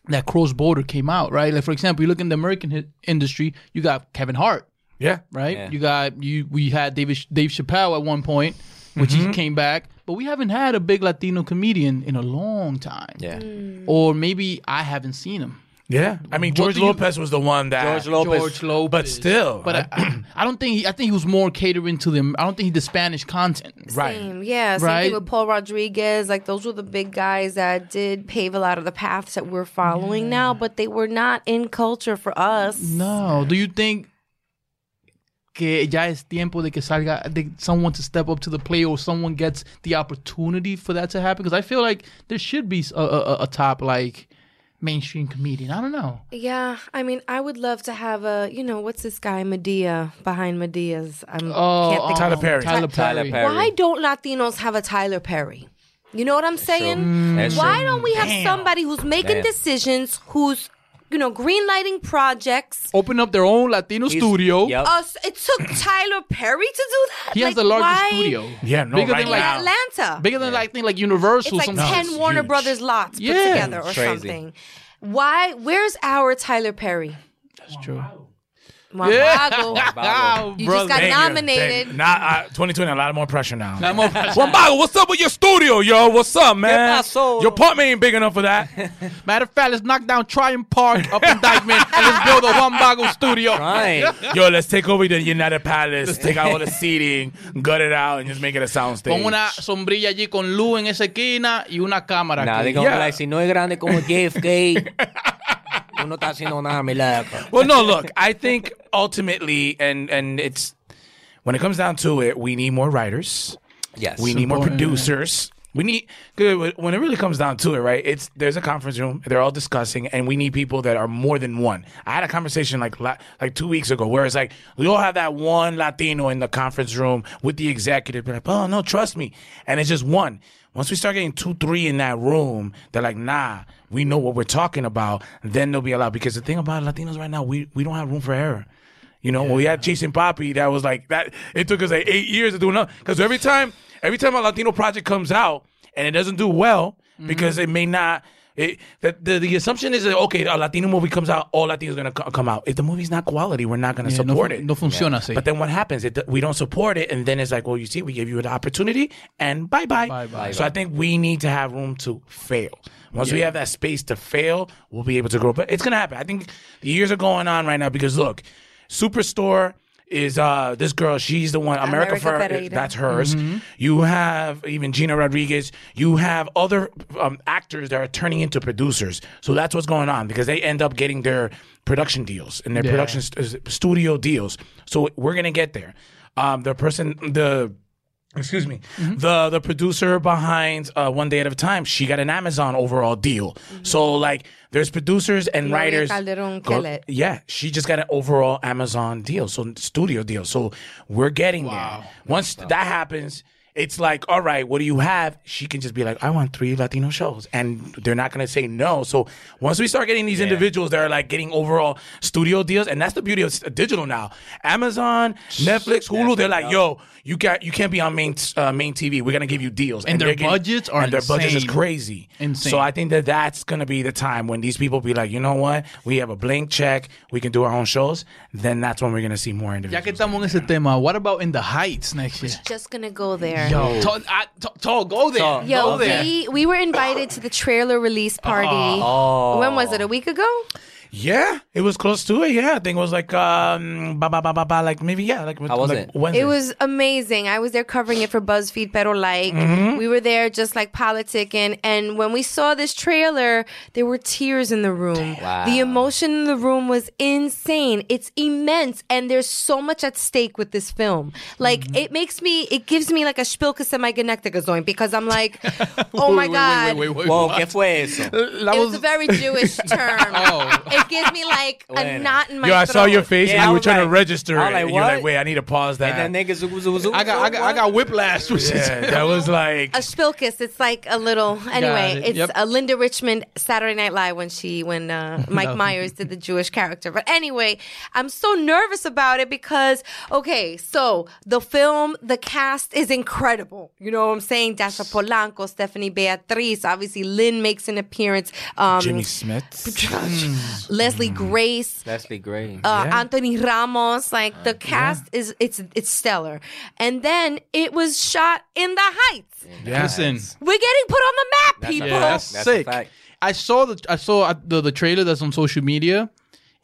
that cross border came out, right? Like for example, you look in the American hit industry, you got Kevin Hart, Yeah. right? Yeah. You got you we had David Dave Chappelle at one point, which Mm-hmm. he came back, but we haven't had a big Latino comedian in a long time. Yeah. Or maybe I haven't seen him. Yeah. I mean, George do you- Lopez was the one that. George Lopez. George Lopez. But still, But I, I, I don't think he, I think he was more catering to them. I don't think he did Spanish content. Right. Same, yeah. Same Right? thing with Paul Rodriguez. Like those were the big guys that did pave a lot of the paths that we're following now, but they were not in culture for us. No. Do you think que ya es tiempo de que salga de someone to step up to the plate or someone gets the opportunity for that to happen? Because I feel like there should be a, a, a top like mainstream comedian. I don't know. Yeah, I mean, I would love to have a, you know, what's this guy Madea behind Madea's? I'm Oh, can't think oh, Tyler of Perry. Tyler Tyler Perry. Perry. Why don't Latinos have a Tyler Perry? You know what I'm saying? Why true. don't we have Damn. somebody who's making Damn. decisions, who's, you know, green lighting projects? Open up their own Latino He's- studio. Yep. Uh, Us, it took Tyler Perry to do that. He has the largest why- studio. Yeah, no, Bigger right than in like now. Atlanta. bigger than like thing like Universal. It's like something. ten it's Warner huge. Brothers lots put Yeah. together or Crazy. something. Why? Where's our Tyler Perry? That's true. Juan Yeah. Bago. Oh, You just got Thank you. nominated. Thank- Nah, uh, 2020, a lot more pressure now. Not more pressure. Juan what's up with your studio, yo? What's up, man? pasó? Your apartment ain't big enough for that. Matter of fact, let's knock down Tryon Park up in Dyckman and let's build a Juan Bago studio. Right. yo, let's take over the United Palace, take out all the seating, gut it out, and just make it a sound stage. Con una sombrilla allí con luz en esa esquina y una cámara. Nada, aquí. digo, Yeah. like, si no es grande como JFK, tú no estás haciendo nada, mi loco. well, no, look, I think ultimately, and and it's when it comes down to it, we need more writers. Yes. We need more important. producers. We need good when it really comes down to it, right? It's there's a conference room. They're all discussing, and we need people that are more than one. I had a conversation like like two weeks ago where it's like we all have that one Latino in the conference room with the executive. Be like, oh no, trust me, and it's just one. Once we start getting two, three in that room, they're like, nah, we know what we're talking about. Then they'll be allowed. Because the thing about Latinos right now, we we don't have room for error. You know, when we had Chasing Papi, that was like that. It took us like eight years to do enough. Because every time, every time a Latino project comes out and it doesn't do well, because mm-hmm. it may not. It, the, the the assumption is that okay, a Latino movie comes out, all Latinos gonna co- come out. If the movie's not quality, we're not gonna Yeah, no support fu- it. no funciona así. But then what happens? It, we don't support it, and then it's like, well, you see, we gave you an opportunity, and bye bye. Bye-bye. So I think we need to have room to fail. Once we have that space to fail, we'll be able to grow. But it's gonna happen. I think the years are going on right now because look, Superstore is uh this girl. She's the one. America, America Ferrera. Ferrera. That's hers. Mm-hmm. You have even Gina Rodriguez. You have other um, actors that are turning into producers. So that's what's going on because they end up getting their production deals and their Yeah. production st- studio deals. So we're gonna get there. Um, the person the excuse me. Mm-hmm. the the producer behind uh, one day at a time she got an amazon overall deal. So like there's producers and Gloria writers. Calderon Go- Kellett. yeah she just got an overall amazon deal so studio deal. So we're getting there. Once that happens it's like, all right, what do you have? She can just be like, I want three Latino shows. And they're not going to say no. So once we start getting these individuals that are like getting overall studio deals, and that's the beauty of digital now. Amazon, Netflix, Hulu, they're like, yo, you got you can't be on main uh, main TV. We're gonna give you deals, And their they're getting- budgets are and their budgets is insane. crazy. Insane. So I think that that's gonna be the time when these people be like, you know what, we have a blank check, we can do our own shows. Then that's when we're gonna see more Ya individuals. que estamos en ese tema, what about in the Heights next year? Just gonna go there. Yo, to, I, to, to, go there. Yo, go there. we, we were invited to the trailer release party. Ah. Oh. When was it? A week ago? Yeah, it was close to it. Yeah, I think it was like um, ba ba ba ba ba, like maybe yeah, like How was like it? Wednesday. It was amazing. I was there covering it for BuzzFeed, pero like Mhm. we were there just like politicking. And when we saw this trailer, there were tears in the room. Wow. The emotion in the room was insane. It's immense, and there's so much at stake with this film. Like it makes me, it gives me like a spilka semigeneticazone because I'm like, oh my god. Whoa, ¿qué fue eso? it was, a very Jewish term. It gives me like a Bueno. knot in my Yo, I saw your face Yeah, and I you were was trying to like- register I was it. like, and you're like, what? wait, I need to pause that. And then niggas, I got, I got, I got whiplash. Which is- yeah, that was like a spilkus. It's like a little. Anyway, it. it's Yep. a Linda Richman Saturday Night Live when she when uh, Mike Myers did the Jewish character. But anyway, I'm so nervous about it because okay, so the film, the cast is incredible. You know what I'm saying? Dasha Polanco, Stephanie Beatriz, obviously Lynn makes an appearance. Um, Jimmy Smits. Leslie Grace. Leslie Grace. uh, Yeah. Anthony Ramos. Like the cast is it's it's stellar. And then it was shot in the Heights. Yeah. Listen, We're getting put on the map, That's a people. yeah, that's, That's a sick. fact. I saw the, I saw uh, the the trailer that's on social media,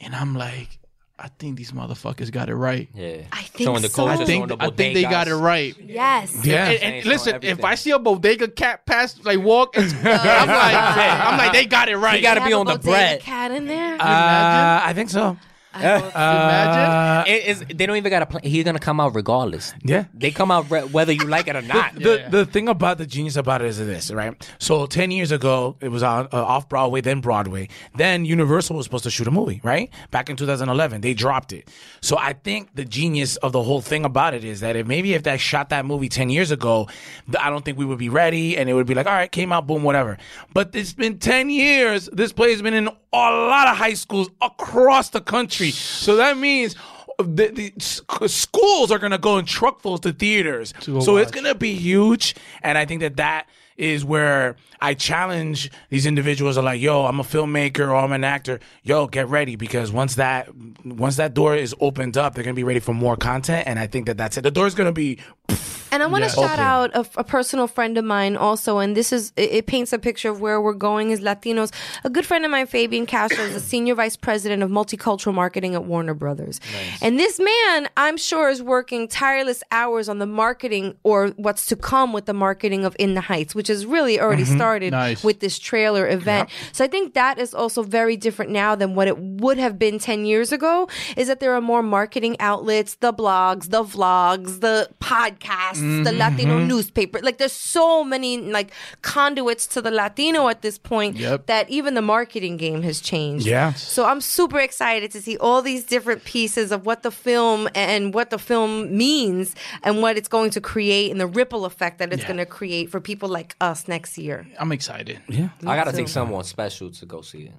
and I'm like, I think these motherfuckers got it right. Yeah. I think showing the so. I think, the I think they got it right. Yes. Yeah. And, and Showing listen, if. I see a bodega cat pass, like walk, it's, I'm like, I'm like, they got it right. He gotta be on the bread. cat in there. Uh, I think so. Imagine. It is, they don't even got to play. He's gonna come out regardless. Yeah. They come out re- whether you like it or not. The the thing about the genius about it is this, right? So ten years ago, it was on uh, off Broadway, then Broadway, then Universal was supposed to shoot a movie, right? Back in 2011, they dropped it. So I think the genius of the whole thing about it is that if maybe if they shot that movie ten years ago, th- I don't think we would be ready, and it would be like, all right, came out, boom, whatever. But it's been ten years. This play has been in a lot of high schools across the country. So that means. The, the schools are gonna go in truckfuls to theaters, go so it's gonna be huge and i think that that is where i challenge these individuals are like yo i'm a filmmaker or i'm an actor. Yo get ready because once that once that door is opened up they're gonna be ready for more content and i think that that's it. The door is gonna be And I want to Yeah. shout Open. out a, a personal friend of mine also, and this is it, it paints a picture of where we're going as Latinos. A good friend of mine, Fabian Castro, is the senior vice president of multicultural marketing at Warner Brothers. And this man, I'm sure, is working tireless hours on the marketing or what's to come with the marketing of In the Heights, which has really already mm-hmm. started Nice. with this trailer event. So I think that is also very different now than what it would have been 10 years ago, is that there are more marketing outlets, the blogs, the vlogs, the podcasts, the mm-hmm. Latino newspaper. Like there's so many like conduits to the Latino at this point Yep. that even the marketing game has changed. Yeah. So I'm super excited to see all these different pieces of what the film and what the film means and what it's going to create and the ripple effect that it's Yeah. going to create for people like us next year. I'm excited. yeah I gotta take someone special to go see it.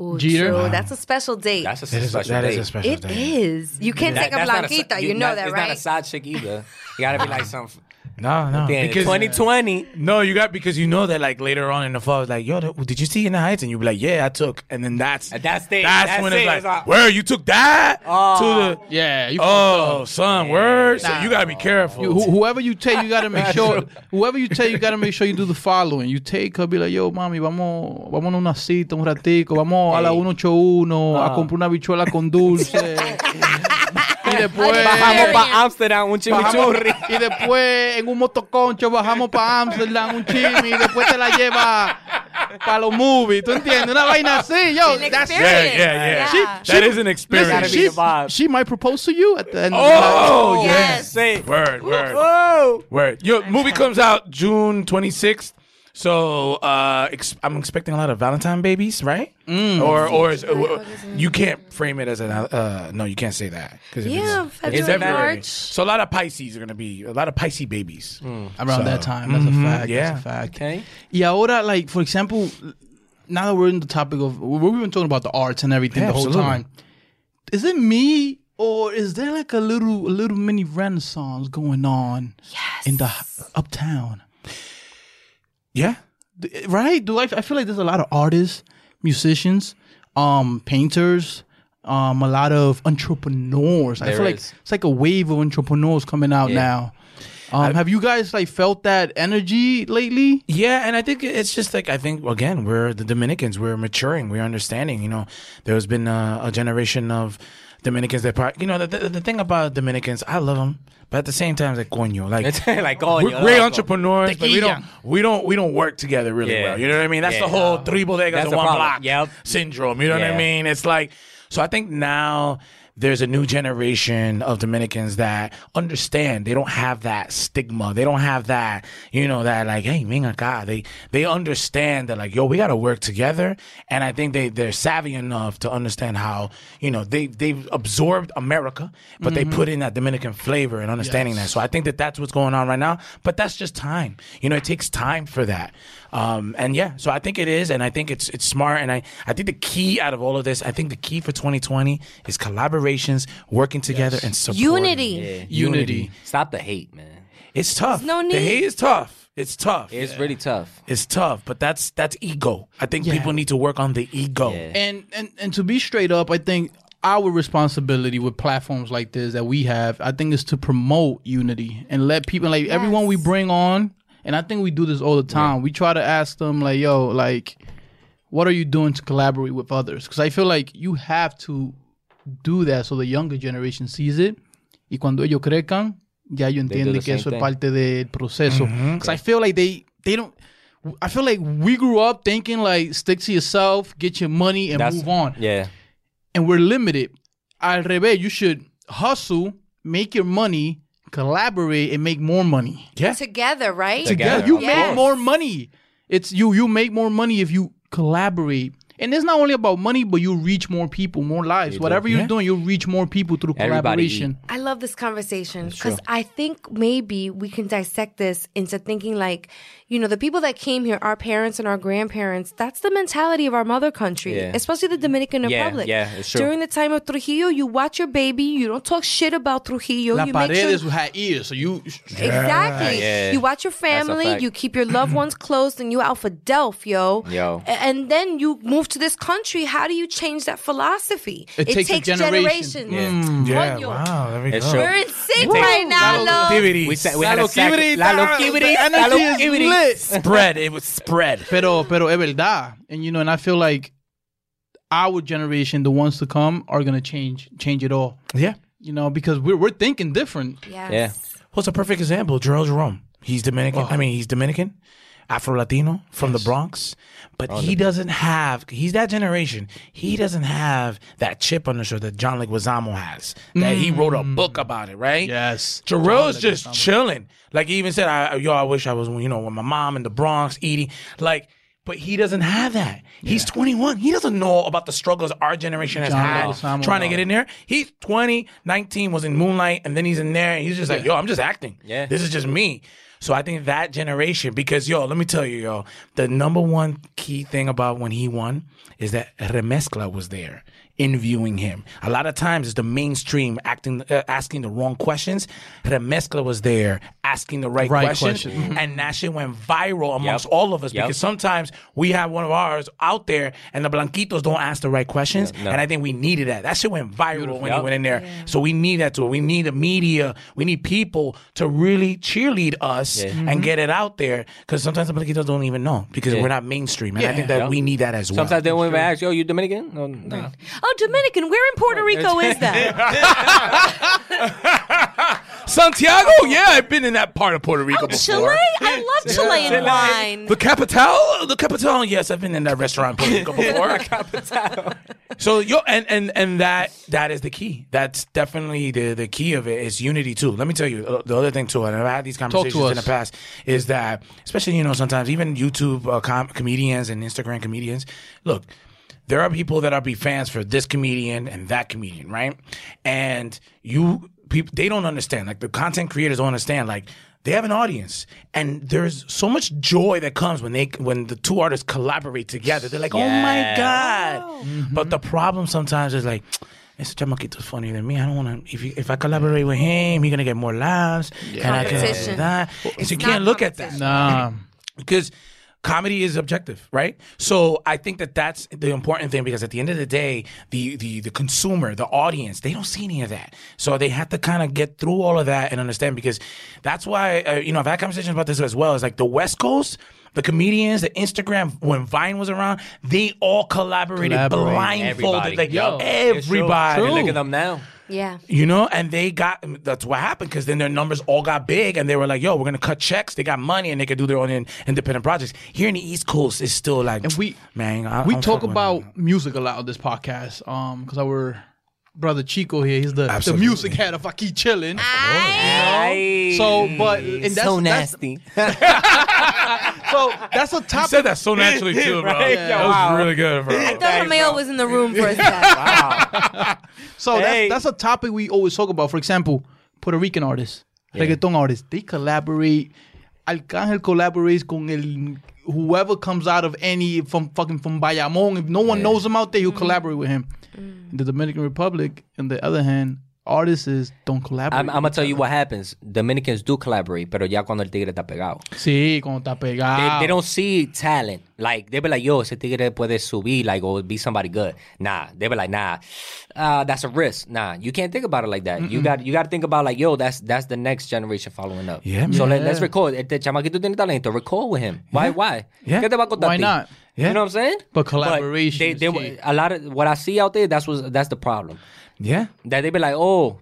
Ooh, Jeter? true. That's a special date. That's a that is, special that is date. a special It day is. You can't That- take a that's blanquita. si- you know not- that, right? it's not a side chick either. You gotta be like some. no no Then because 2020. no you got because you know that like later on in the fall it's like yo did you see in the heights and you'll be like yeah i took and then that's And that's the- that's, that's when it. it's like It's like- where you took that oh. to the Yeah. You Oh, son, word. So you gotta be careful. You, who- whoever you take, you gotta make sure. Whoever you take, you gotta make sure you do the following. You take her, be like, yo, mami, vamos, vamos a una cita un ratico, vamos a la Hey. 181 a ah. comprar una bichuela con dulce. Después Bajamos para Amsterdam un chimichurri. Bajamos- y después en un motoconcho bajamos para Amsterdam un chimi y después te la lleva para los movies. ¿Tú entiendes? Una vaina así, yo. That's experience. Yeah, yeah, yeah. She- That she- is an experience. She, she might propose to you at the end. of the Oh, yes. Sí. Word, word, Whoa. word. Your movie comes out June 26th. So uh, ex- I'm expecting a lot of Valentine babies, right? Or or is, uh, you can't frame it as an uh, no, you can't say that because Yeah, it's, February, it's February. March. So a lot of Pisces are gonna be a lot of Pisces babies. Around So, that time. That's mhm, a fact. yeah. That's a fact. Okay. Y ahora, like, for example, now that we're in the topic of, we've been talking about the arts and everything Yeah, the whole absolutely. time. Is it me or is there like a little, a little mini renaissance going on in the uptown? Yeah. Right? Do I, I feel like there's a lot of artists, musicians, um, painters, um, a lot of entrepreneurs. I There feel like it's like a wave of entrepreneurs coming out Yeah. now. Um, have you guys like felt that energy lately? Yeah, and I think it's just like I think again we're the Dominicans. We're maturing. We're understanding. You know, there's been a, a generation of Dominicans that part. You know, the, the the thing about Dominicans, I love them, but at the same time, it's like coño, like It's like, coño, we're great loco. entrepreneurs, but we don't we don't we don't work together really Yeah. well. You know what I mean? That's Yeah. the whole three bodegas in one problem. block Yep. syndrome. You know what I mean? It's like so. I think now. There's a new generation of Dominicans that understand. They don't have that stigma. They don't have that, you know, that like, hey, ven acá. They they understand that like, yo, we got to work together. And I think they they're savvy enough to understand how, you know, they they've absorbed America, but they mm-hmm. put in that Dominican flavor and understanding that. So I think that that's what's going on right now. But that's just time. You know, it takes time for that. Um, and yeah, so I think it is, and I think it's it's smart, and I I think the key out of all of this, I think the key for 2020 is collaborations, working together, and supporting. Unity. Yeah. Unity. Stop the hate, man. It's tough. There's no The hate is tough. It's tough. It's really tough. It's tough, but that's that's ego. I think Yeah. people need to work on the ego. Yeah. And and and to be straight up, I think our responsibility with platforms like this that we have, I think, is to promote unity and let people like everyone we bring on. And I think we do this all the time. We try to ask them like, "Yo, like, what are you doing to collaborate with others?" Because I feel like you have to do that so the younger generation sees it. Y cuando ellos crezcan, ya ellos entienden que eso same es parte del proceso. Because I feel like they they don't. I feel like we grew up thinking like stick to yourself, get your money, and That's- move on. Yeah. And we're limited. Al revés, you should hustle, make your money, collaborate, and make more money. Yeah. Together, right? Together. You Yes. make more money. It's you. You make more money if you collaborate. And it's not only about money, but you reach more people, more lives. You do. Whatever you're Yeah. doing, you reach more people through Everybody collaboration. I love this conversation because I think maybe we can dissect this into thinking like, you know, the people that came here, our parents and our grandparents, that's the mentality of our mother country, Yeah. especially the Dominican Yeah, Republic. yeah, it's true. During the time of Trujillo, you watch your baby, you don't talk shit about Trujillo. La you make sure paredes had ears, so you Exactly. Yeah. You watch your family, you keep your loved ones close, and you out for Delph, yo. Yo. And then you move to this country. How do you change that philosophy? It takes a generation. generations. Yeah. Mm, Coño. Wow. There we It's go. true. We're in sync right now, Lo. We said we La had a sac- loquibity, La the loquibity. La energy is lit. spread. It was spread. Pero, pero es verdad. And you know, and I feel like our generation, the ones to come, are gonna change change it all. Yeah. You know, because we're we're thinking different. Yes. Yeah. Well, it's a perfect example. Jharrel Jerome. He's Dominican. Oh. I mean, he's Dominican, Afro Latino from the Bronx, but he doesn't have. He's that generation. He doesn't have that chip on the shoulder that John Leguizamo has. That he wrote a book about it, right? Yes. Jharrel's just chilling. Like he even said, I, "Yo, I wish I was, you know, with my mom in the Bronx eating." Like, but he doesn't have that. He's 21. He doesn't know about the struggles our generation has John had Leguizamo, trying to get in there. He's 20, 19, was in Moonlight, and then he's in there, and he's just like, "Yo, I'm just acting. Yeah. this is just me." So I think that generation, because yo, let me tell you, yo, the number one key thing about when he won is that Remezcla was there interviewing him. A lot of times it's the mainstream acting, uh, asking the wrong questions. Remezcla was there asking the right, Right questions, question. and that shit went viral amongst Yep. all of us Yep. because sometimes we have one of ours out there and the blanquitos don't ask the right questions, Yeah, no. and I think we needed that. That shit went viral when he went in there. So we need that to it. We need the media. We need people to really cheerlead us Yeah. and get it out there because sometimes the blanquitos don't even know because Yeah. we're not mainstream, and I think that Yep. we need that as well. Sometimes they won't even ask, yo, you Dominican? No, no. Oh, Dominican. Where in Puerto Rico is that? Santiago? Yeah, I've been in that part of Puerto Rico before. Chile? I love Chilean wine. The capital, the capital. Yes, I've been in that restaurant in Puerto Rico before. so yo, and and and that that is the key. That's definitely the the key of it is unity too. Let me tell you uh, the other thing too. And I've had these conversations in the past is that especially you know sometimes even YouTube uh, com- comedians and Instagram comedians look. There are people that are be fans for this comedian and that comedian, right? And you people they don't understand. Like the content creators don't understand. Like they have an audience, and there's so much joy that comes when they when the two artists collaborate together. They're like, oh my Yeah. god! But the problem sometimes is like. Ese chamaquito's funnier than me. I don't want to. If you, if I collaborate with him, he's gonna get more laughs. And I can Competition. that. And It's so you can't look at that Nah. because comedy is objective, right? So I think that that's the important thing because at the end of the day, the the the consumer, the audience, they don't see any of that. So they have to kind of get through all of that and understand because that's why uh, you know I've had conversations about this as well. It's like the West Coast. The comedians, the Instagram, when Vine was around, they all collaborated blindfolded. Everybody. Like, Yo, everybody. Look at them now. Yeah. You know, and they got that's what happened because then their numbers all got big and they were like, yo, we're gonna cut checks. They got money and they could do their own in, independent projects. Here in the East Coast, it's still like, And we man, I, we I'm talk about music a lot on this podcast. Um, because our brother Chiko here, he's the the music head of Aquí Chillin'. Ay. So, but and that's so that's- nasty. so that's a topic. You said that so naturally too, bro. Right? That was wow. really good, bro. I thought Romeo was in the room for a second. wow. So Hey. that's that's a topic we always talk about. For example, Puerto Rican artists, reggaeton artists, they collaborate. Arcángel collaborates con el whoever comes out of any from fucking from Bayamon. If no one knows him out there, he'll mm-hmm. collaborate with him. Mm. In the Dominican Republic, on the other hand, artists don't collaborate. I'm, I'm gonna tell you what happens. Dominicans do collaborate, pero ya cuando el tigre está pegado. Sí, cuando está They, pegado. they don't see talent. Like they be like, yo, ese tigre puede subir, like or be somebody good. Nah, they be like, nah, uh, that's a risk. Nah, you can't think about it like that. You got you got to think about like, yo, that's that's the next generation following up. Yeah, So let, let's record. Este chamaquito tiene talento. Record with him. Why? Why? Yeah. ¿Qué te va a Why not? Yeah. You know what I'm saying? But collaboration they, they, a lot of what I see out there. That's was that's the problem. Yeah. That they be like, oh,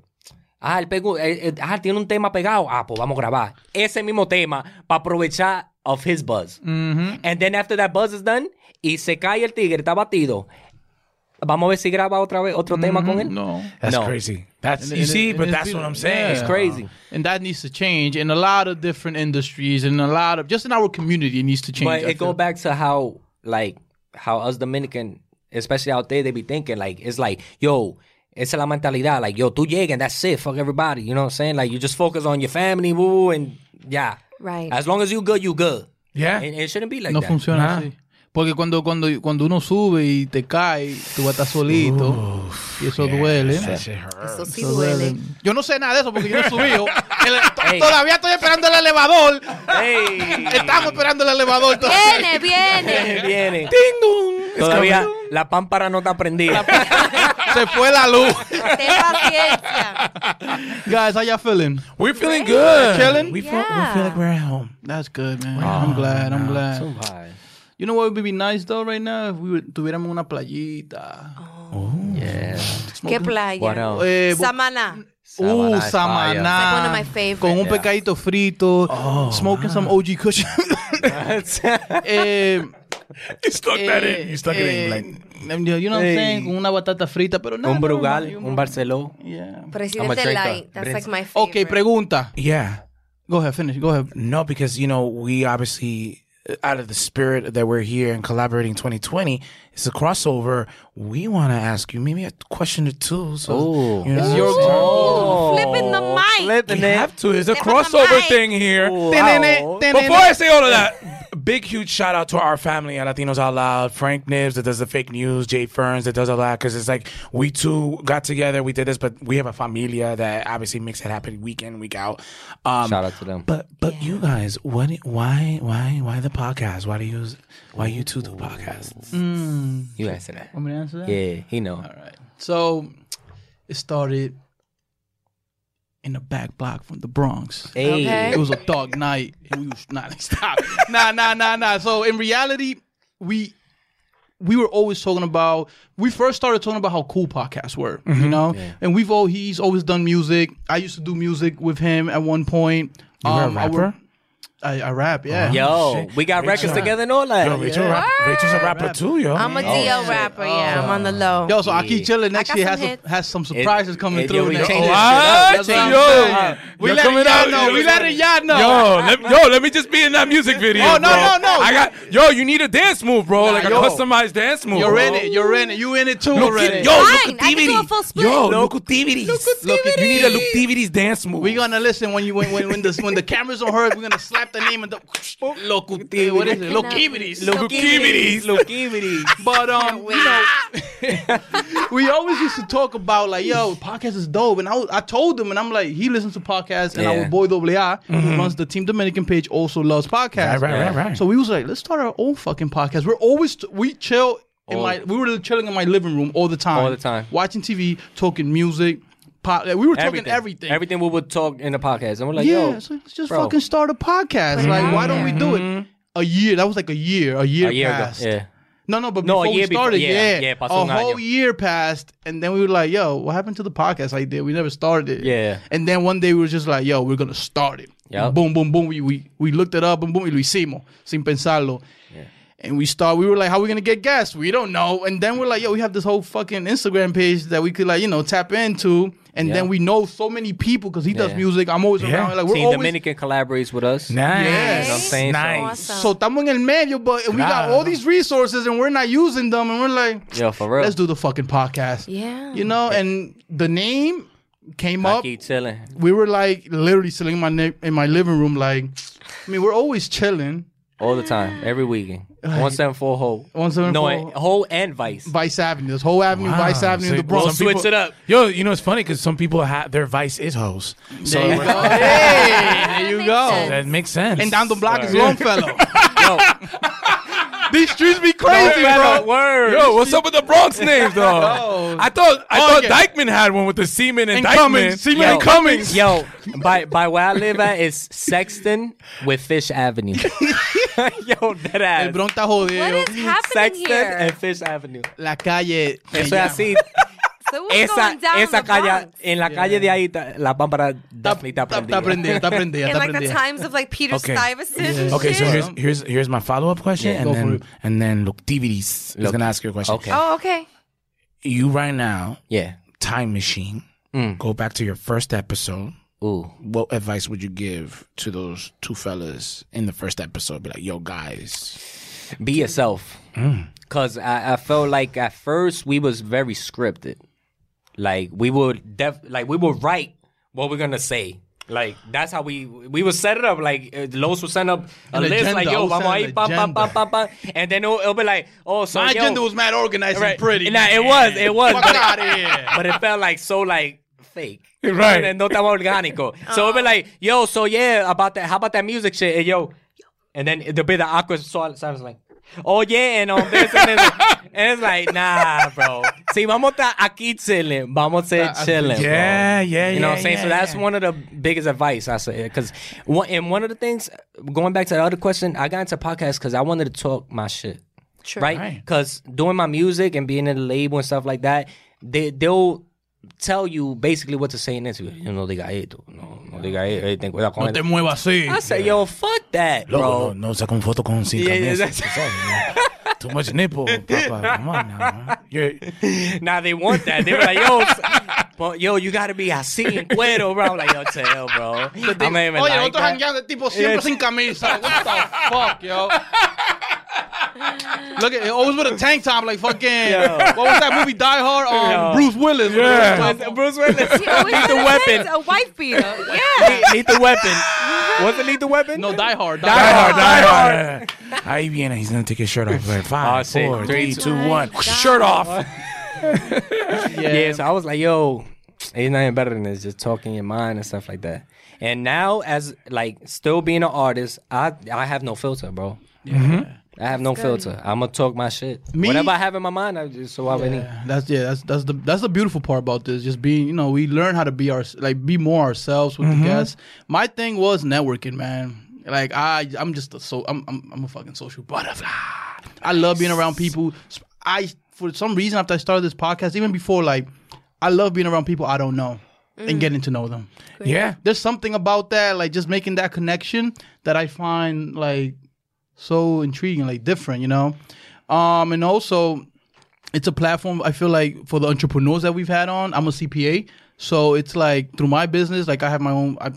ah, él pegó, eh, eh, ah, tiene un tema pegado. Ah, pues vamos a grabar ese mismo tema para aprovechar of his buzz. And then after that buzz is done y se cae el tigre, está batido. Vamos a ver si graba otra vez otro tema con él. no. That's No. crazy. That's And- you and- see, and but it's that's what I'm saying. yeah. It's crazy. And that needs to change in a lot of different industries and a lot of just in our community it needs to change. But I it go back to how like how us Dominican, especially out there, they be thinking like it's like, yo, esa es la mentalidad. Like, yo, tú llegas and that's it. Fuck everybody. You know what I'm saying? Like you just focus on your family, woo, and yeah. Right. As long as you good, you good. Yeah. It shouldn't be like no that. funciona Nah. así. Porque cuando, cuando, cuando uno sube y te cae, tú vas a estar solito. y eso duele. Eso sí Eso duele. duele. Yo no sé nada de eso porque yo no he subido. El- Ey. Todavía estoy esperando el elevador. Hey. Estamos esperando el elevador. todavía. Viene, viene. Viene. Todavía la pámpara no está prendida. Se fue la luz. Ten paciencia. Guys, how y'all feeling? We're feeling good. Chilling? We feel, we feel like we're at home. That's good, man. I'm glad. I'm glad. Subai. You know what would be nice though right now if we were- tuviéramos una playita. Yeah. ¿Qué playa? What else? Eh, Samaná. Uh, Samaná. It's like one of Samaná. my favorites. Con un Yeah. pecadito frito. smoking some OG cushion. eh, You stuck that eh, in. You stuck it in. Like, eh, you know what I'm saying? Con una batata frita, pero nada. Un Brugal, normal, un Barceló. Yeah. Presidente. Light. That's like my favorite. Okay, pregunta. yeah. Go ahead, finish. Go ahead. No, because you know we obviously, out of the spirit that we're here and collaborating 2020, it's a crossover. We want to ask you maybe a question or two. So Oh. you know, It's your Ooh, flipping the mic. Flipping We it. have to. It's a Flip crossover thing here. Wow. Before I say all of that, big huge shout out to our family at Latinos Out Loud. Frank Nibs that does the fake news, Jay Ferns that does all that because it's like we two got together, we did this, but we have a familia that obviously makes it happen week in, week out. Um, Shout out to them. But but you guys, what? Why why why the podcast? Why do you why you two do podcasts? You answer that. Want me to answer that? Yeah, he know. All right. So it started in the back block from the Bronx. Hey. Okay. It was a dark night. And we was nah, stop. nah, nah, nah, nah. So in reality, we we were always talking about. We first started talking about how cool podcasts were, you know. And we've all he's always done music. I used to do music with him at one point. You were a Um, I rapper? Wor- I, I rap, yeah. Yo, oh, we got records together and all that. Yo, Rachel, rap, Rachel's a rapper too, yo. I'm a oh, DL rapper. Yeah, oh. I'm on the low. Yo, so I keep chilling. Next year has, a, has some surprises coming it- through. yo, we next changed year. shit up. That's what Yo. We you're let coming y'all out- know. We let y'all know. Yo, let, yo, let me just be in that music video. Oh, no, no, no. I got yo. You need a dance move, bro. Nah, like a customized dance move. You're bro. in it. You're in it. You in it too Look already. at yo, Fine, I can do a Lucutivities. full split. Yo, Lucutivities. Look, you need a Lucutivities dance move. We're gonna listen when you when when, when the when the cameras on her. We're gonna slap the name of the Locuti. What is it? But um, you know, we always used to talk about like, yo, podcast is dope, and I, was- I told him, and I'm like, he listens to podcasts, and Yeah. our boy Double A, who runs the Team Dominican page, also loves podcasts. Mm-hmm. Right, right, right, right. So we was like, let's start our own fucking podcast. We're always we chill in All- my we were chilling in my living room all the time, All the time. watching TV, talking music. Pop, like, we were talking Everything. everything. Everything we would talk in the podcast. And we're like, yeah, yo, so let's just bro. fucking start a podcast. Like, why don't we do it? Mm-hmm. A year. That was like a year. A year, a year ago. passed. Yeah. No, no, but No, before we before- started, yeah, yeah, yeah, pasó a whole año. year passed, and then we were like, "Yo, what happened to the podcast I did? We never started it." Yeah. And then one day we were just like, "Yo, we're gonna start it." Yup. Boom, boom, boom. We, we we looked it up, and boom, y lo hicimos sin pensarlo. And we start. We were like, "How are we gonna get guests? We don't know." And then we're like, "Yo, we have this whole fucking Instagram page that we could like, you know, tap into." And Yeah. then we know so many people because he does Yeah. music. I'm always Yeah. around. Like we're Team always Dominican collaborates with us. Nice. You know what I'm saying? So- Nice. Awesome. So estamos en el medio, but we got all these resources and we're not using them, and we're like, Yo, for real. let's do the fucking podcast. Yeah. You know, and the name came I up. keep chilling. We were like literally sitting in my ne- in my living room, like, I mean, we're always chilling. All the time, every weekend. 174 Hoe. 174 No, Hoe and Vyse. Vyse Avenue, this whole avenue, Wow. Vyse Avenue, So the we'll Bronx. We'll switch it up. Yo, you know it's funny because some people have their vice is hoes. So There you go. Hey, there you Makes go. sense. that makes sense. And down the block is Longfellow. Yo, These streets be crazy, bro. Word. Yo, what's up with the Bronx names though? I thought I Oh, thought yeah. Dyckman had one with the Seaman and, And Dyckman. Cummings. Seaman Yo. and Cummings. Yo, by by where I live at is Sexton with Fish Avenue. Yo, that El ass. Bronx está jodido. What is happening Sexton here? and Fish Avenue. La calle. se Eso es llama. así. So what's Esa, going down in esa the calle, en la calle de ahí, ta- la pámpara Está definitely está está- prendida. está prendida, está prendida, In like the times of like Peter Okay. Stuyvesant and Okay, so here's here's here's my follow up question, Yeah, and go for then and then look, DVDs is Look. gonna ask you a question. Okay. Oh, okay. You right now, Yeah. time machine. Mm. Go back to your first episode. Ooh. What advice would you give to those two fellas in the first episode? Be like, yo, guys. Be yourself. Cause I, I felt like at first we was very scripted. Like we would def like we would write what we're gonna say. Like that's how we we would set it up. Like uh, Los would send up a An list agenda. like yo, would vamos ahí, an pam, pam, agenda. pam, pam, pam, and then it'll, it'll be like, oh, so My yo, agenda was mad organized Right. and pretty. Nah, it was, it was, but it- outta here. but it felt like so like fake. Right. And no tan orgánico. So it'll be like, yo, so yeah, about that, how about that music shit? And yo, and then there'll be the awkward so- silence like, oh yeah, and on this and this. and it's like, nah, bro. See, vamos a estar aquí chilling, vamos a ser ah, ah, chilling, Yeah, bro. yeah, You know yeah, what I'm saying? yeah, so that's yeah. one of the biggest advice I say. Because one, and one of the things, going back to the other question, I got into podcasts because I wanted to talk my shit. Sure. Right? Right. Because doing my music and being in the label and stuff like that, they, they'll tell you basically what to say in this. You know, diga esto. No, no diga esto. eh, ten cuidado con No te esto. muevas así. I say, yo, fuck that, bro. Loco, no, no saca un foto con cinco Yeah, yeah, meses. that's- tú sabes, ¿no? Too much nipple, papa. Come on now. man. You're, Now they want that. They were like, yo, s- but, yo, you gotta be así en cuero, bro. I'm like, yo, chill, bro. I'm not even Oye, like nosotros that. jangueando tipo siempre Yeah. sin camisa. What the fuck, yo? Look at it. always with a tank top like fucking. What was that movie Die Hard? Um, Yo. Bruce Willis. Yeah. Bruce Willis. He always Lethal Weapon. A wife beater. Yeah. Le- Lethal Weapon. What's a lethal weapon? No, Die Hard. Die, Die die Hard. hard, die hard. Ahí viene. He's gonna take his shirt off. Like, Oh, Five, shit. four, Three, three, two, two, one. God. Shirt off. Yeah. so I was like, yo, ain't nothing better than this, just talking your mind and stuff like that. And now, as like still being an artist, I I have no filter, bro. I have no filter. I'm gonna talk my shit. Me- Whatever I have in my mind, I just so I yeah. Yeah, that's yeah. That's that's the that's the beautiful part about this. Just being, you know, we learn how to be our like be more ourselves with the mm-hmm. guests. My thing was networking, man. Like I, I'm just a so I'm I'm, I'm a fucking social butterfly. I love being around people. I for some reason after I started this podcast, even before like I love being around people I don't know and getting to know them. Yeah. There's something about that, like just making that connection that I find like so intriguing, like different, you know? Um and also it's a platform I feel like for the entrepreneurs that we've had on. I'm a CPA. So it's like through my business, like I have my own I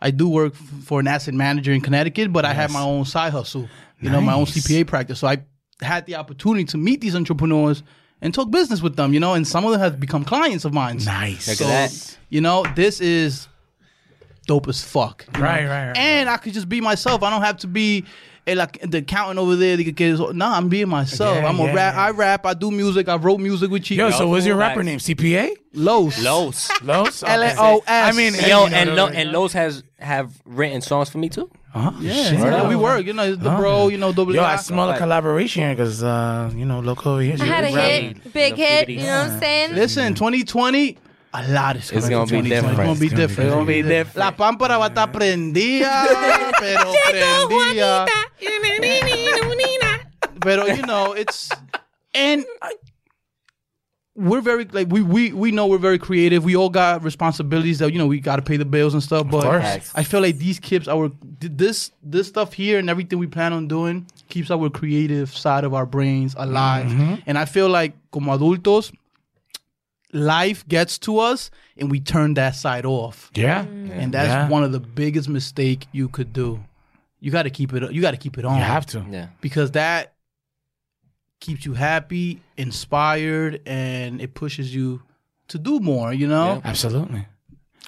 I do work f- for an asset manager in Connecticut, but I have my own side hustle, you know, my own CPA practice. So I had the opportunity to meet these entrepreneurs and talk business with them, you know, and some of them have become clients of mine. Nice. Look So, at that. you know, this is dope as fuck. Right, right, right. And I could just be myself. I don't have to be eh, like the accountant over there. That get no, I'm being myself. Yeah, I'm a yeah, rap. yeah. I rap. I do music. I wrote music with you. Yo, so what's your rapper name? CPA? Los. Los. Los? L A O S. I mean, Yo, and the- Lo, and Los has have written songs for me too. Huh? Yeah, yeah, we work. You know, it's the bro. You know, double. Yo, I A. smell a collaboration here because, uh, you know, local over here. I had a Right. hit, big hit. You know what I'm saying? Listen, 2020. A lot is. It's gonna be different. It's gonna be It's gonna be different. It's gonna be different. La pámpara va a estar prendida, pero prendida. Pero you know, it's and I, we're very like we we we know we're very creative. We all got responsibilities that you know we got to pay the bills and stuff. But course. I feel like these kids, our this this stuff here and everything we plan on doing keeps our creative side of our brains alive. Mm-hmm. And I feel like como adultos, life gets to us and we turn that side off. Yeah. Mm. And that's Yeah. one of the biggest mistake you could do. You got to keep it. You got to keep it on. You have to. Yeah. because that keeps you happy, inspired, and it pushes you to do more. You know. Absolutely.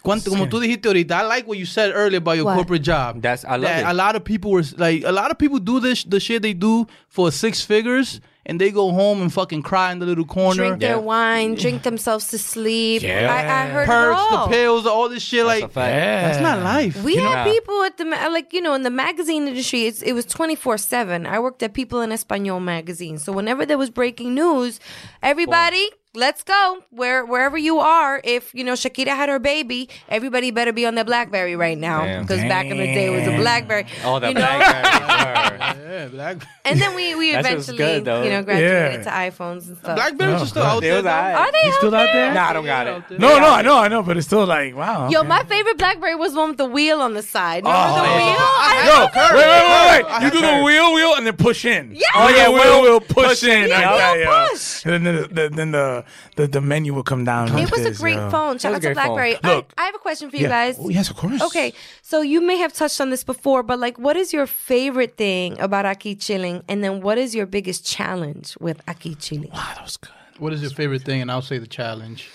Cuanto, como tú dijiste ahorita, I like what you said earlier about your What? corporate job. That's I love that it. a lot of people were like, a lot of people do this, the shit they do for six figures, and they go home and fucking cry in the little corner. Drink their wine, drink themselves to sleep. Yeah. I, I heard Perks, it all. the pills, all this shit. That's like a. Yeah. that's not life. We know- had people at the ma- like you know in the magazine industry. It's, it was twenty four seven. I worked at People en Español magazine, so whenever there was breaking news, everybody. Let's go where wherever you are. If you know Shakira had her baby, everybody better be on their BlackBerry right now because back in the day it was a BlackBerry. Oh, the you know? blackberry. yeah, black, And then we we That shit's eventually good, though. you know graduated Yeah. to iPhones and stuff. Blackberries are oh, still out They there. was though. Are they You still out there? Nah, I don't got it. No, no, I know, I know, but it's still like, wow. Yo, okay. my favorite BlackBerry was one with the wheel on the side. Remember oh, the yeah. wheel? I Yo, love wait, wait, wait, wait. You do have the wheel, wheel, and then push in. Yeah. Oh, yeah, Yeah, wheel, wheel, wheel, push, push in. in. Yeah, that, wheel yeah. push. And then the, the, then the, the, the menu will come down. like It was a this, great yeah. phone. Shout out to great phone. BlackBerry. Look. I, I have a question for you Yeah. guys. Oh, yes, of course. Okay, so you may have touched on this before, but like, what is your favorite thing about Aquí Chilling? And then what is your biggest challenge with Aquí Chilling? Wow, that was good. What is your favorite thing? And I'll say the challenge.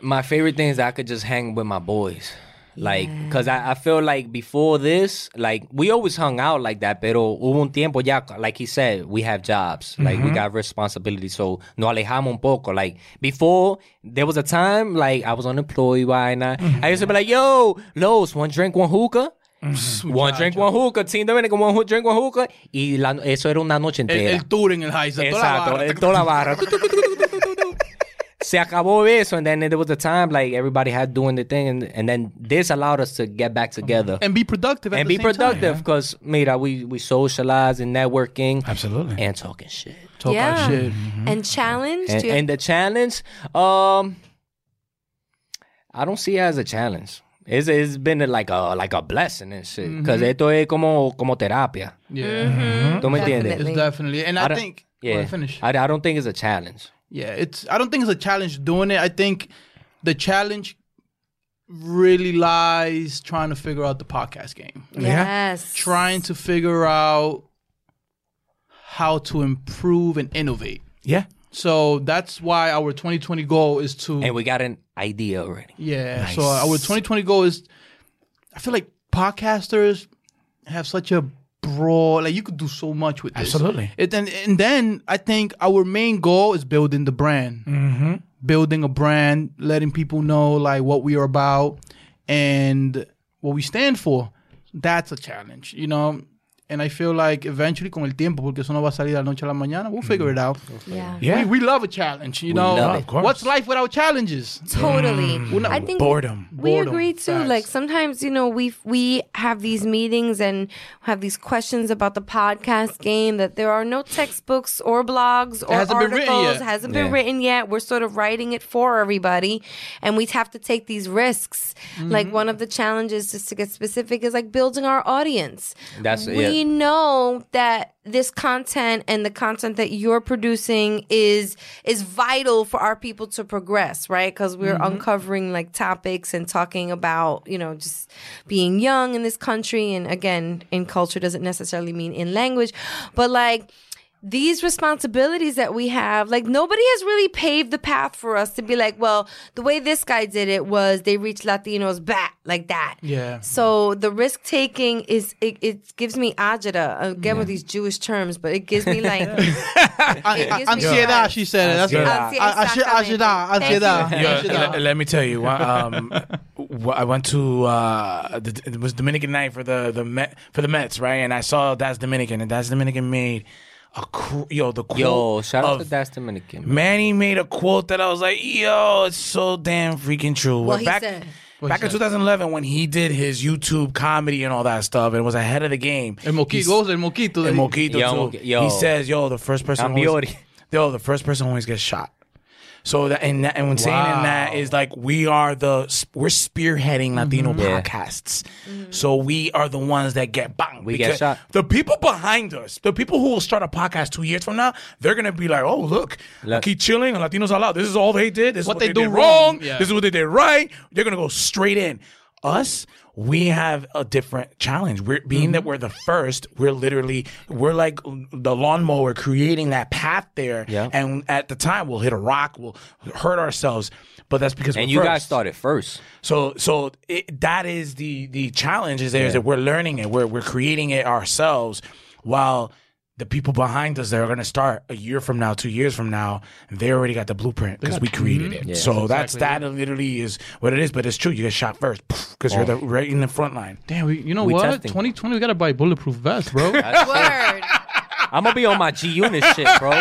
My favorite thing is that I could just hang with my boys. Like, cause I, I feel like before this, like we always hung out like that, pero hubo un tiempo ya, like he said, we have jobs, like we mm-hmm. got responsibilities, so no alejamos un poco. Like before, there was a time like I was unemployed, vaina. Mm-hmm. I used to be like, "Yo, Los, one drink, one hookah." Mm-hmm. One drink, one hookah, Team Dominican, one drink, one hookah. Y la- eso era una noche entera. el tour en el high. toda la Exacto, barra. toda la barra. Se acabó eso, and then there was a time like everybody had doing the thing, and, and then this allowed us to get back together And be productive. At and the be same productive. Because mira, we we socialize and networking Absolutely. and talking shit. Talk Yeah. our shit. Mm-hmm. And challenge? And, and the challenge, um, I don't see it as a challenge. It's, it's been like a like a blessing and shit. Because mm-hmm. esto es como como terapia. Yeah, mm-hmm. ¿Tú me entiendes? Definitely. it's definitely. And I, don't- think. yeah, Go ahead, finish. I, I don't think it's a challenge. Yeah, it's. I don't think it's a challenge doing it. I think the challenge really lies trying to figure out the podcast game. yes. Trying to figure out how to improve and innovate. Yeah. So that's why our 2020 goal is to. And we got an idea already. Yeah. So our 2020 goal is. I feel like podcasters have such a broad. Like you could do so much with this. Absolutely. It, and and then I think our main goal is building the brand. Mm-hmm. Building a brand, letting people know like what we are about and what we stand for. That's a challenge. You know, And I feel like eventually, con el tiempo, porque eso no va a salir de la noche a la mañana, we'll figure it out. Yeah. Yeah. We, we love a challenge, you We know. love it. What's life without challenges? Totally. We're not- I think Boredom. we Boredom. agree too. Facts. Like sometimes, you know, we we have these meetings and have these questions about the podcast game that there are no textbooks or blogs or hasn't been articles. written. Hasn't been Yeah. written yet. We're sort of writing it for everybody, and we have to take these risks. Mm-hmm. Like one of the challenges, just to get specific, is like building our audience. That's- we yeah. Know that this content and the content that you're producing is is vital for our people to progress right? Because we're mm-hmm. uncovering like topics and talking about you know just being young in this country. And again in culture doesn't necessarily mean in language but like these responsibilities that we have, like nobody has really paved the path for us to be like, well, the way this guy did it was they reached Latinos back like that. Yeah. So the risk taking is it, it gives me agita again with these Jewish terms, but it gives me like it gives me Ansiedad, stress. she said it. That's Ansiedad. good. Ansi- Ansiedad, Thank you. ansiedad. Yeah, ansiedad. let, let me tell you. Um, I went to uh, the, it was Dominican night for the the Met, for the Mets, right? And I saw that's Dominican, and that's Dominican made a cr- yo the quote. Yo, shout out of- to Das Dominican. man. Manny made a quote that I was like, yo, it's so damn freaking true. What he back said? back in 2011 when he did his YouTube comedy and all that stuff and was ahead of the game. El moquito, goes el moquito. El de- Moquito Yo, too. Moqui- yo. He says, "Yo, the first person, always, Ambiori. yo, the first person always gets shot." So that and, that, and when saying in that is like we are the we're spearheading mm-hmm. Latino Yeah. podcasts, mm-hmm. so we are the ones that get bang. We get shot. The people behind us, the people who will start a podcast two years from now, they're gonna be like, "Oh, look, Look. keep chilling Latinos all out. This is all they did. This is What what, they they, do did wrong. wrong. Yeah. This is what they did right. They're gonna go straight in. Us, we have a different challenge. We're being that mm-hmm. we're the first. We're literally we're like the lawnmower, creating that path there. Yeah. And at the time, we'll hit a rock, we'll hurt ourselves. But that's because And you first. guys started first. So so it, that is the the challenge is there is Yeah. that we're learning it. We're we're creating it ourselves while the people behind us that are going to start a year from now, two years from now, they already got the blueprint because we created it. Yeah. so that's that literally is what it is. But it's true. You get shot first because you're the right in the front line. Damn, we, you know We what? testing. 2020, we gotta buy bulletproof vests, bro. Word. I'm gonna be on my G Unit shit, bro.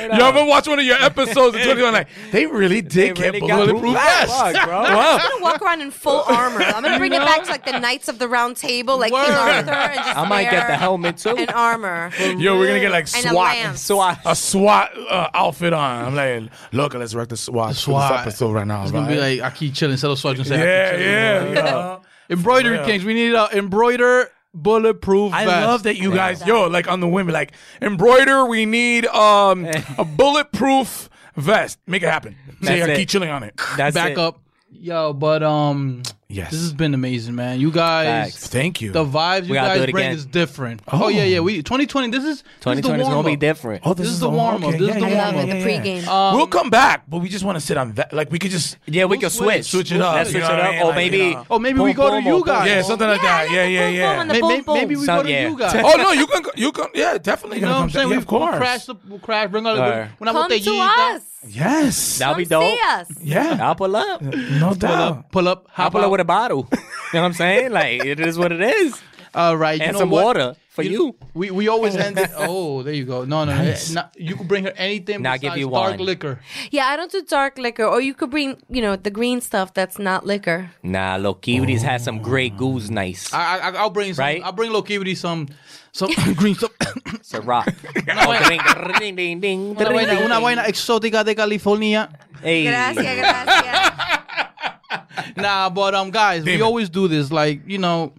You ever watch one of your episodes of 21 like they really did They really get got bulletproof blue vests. vests, bro. Wow. I'm gonna walk around in full armor. I'm gonna bring it back to like the Knights of the Round Table, like King Word. Arthur, and just I might get the helmet too. and armor. Yo, we're gonna get like And a SWAT, lance. SWAT. a SWAT uh, outfit on. I'm like, look, let's wreck the SWAT, SWAT. this episode right now. It's gonna be right? like aquí chilling, settle sergeant. say, yeah, "Aquí chilling." yeah, yeah. Embroidery Yeah. Kings. We need a embroider bulletproof I vest. love that you guys, yo, like on the women, like embroider. We need um a bulletproof vest. Make it happen. Say That's I it. keep chilling on it. That's Back it. up. Yo, but um Yes. this has been amazing, man. You guys Facts. Thank you. the vibes you gotta do guys it bring again. is different. Oh. yeah, yeah. We 2020. This is 2020 this is is gonna be warm-up. different. oh, This, is the warm up. This is the yeah, warm yeah, up. the pregame. Um, we'll come back, but we just want to sit on that. Like we could just. Yeah, we We'll can switch. switch. Switch it up, Let's you switch know it what I up. mean? Or Like, maybe. you know. Oh, maybe we boom, go to boom, you or boom, guys. Yeah, something like that. Yeah, yeah, yeah. boom, and Maybe, boom, boom. maybe we Some- go to yeah. you guys. oh no, you can. You can. Yeah, definitely. You know what I'm saying? Yeah, we, of course. We'll crash, the, we'll crash, bring out a, Alright. una Come to botellita. us. Yes. That'll be Come dope. see us. Yeah. I'll pull up. No Pull doubt. up, pull up, I'll hop pull up out. with a bottle. You know what I'm saying? Like it is what it is. All right, you And some what? water for you. We we always end it. Oh, there you go. No, no, Nice. no. You can bring her anything Now besides give you dark wine. liquor. Yeah, I don't do dark liquor, or you could bring, you know, the green stuff that's not liquor. Nah, look, Kiwi's had some great goose nice. I, I I'll bring some. Right? I'll bring Lokivity some some green stuff. It's a rock. Oh, una, vaina, ding, una ding. vaina exótica de California. Hey. Gracias, gracias. Nah, but um, guys, we it. always do this. Like you know,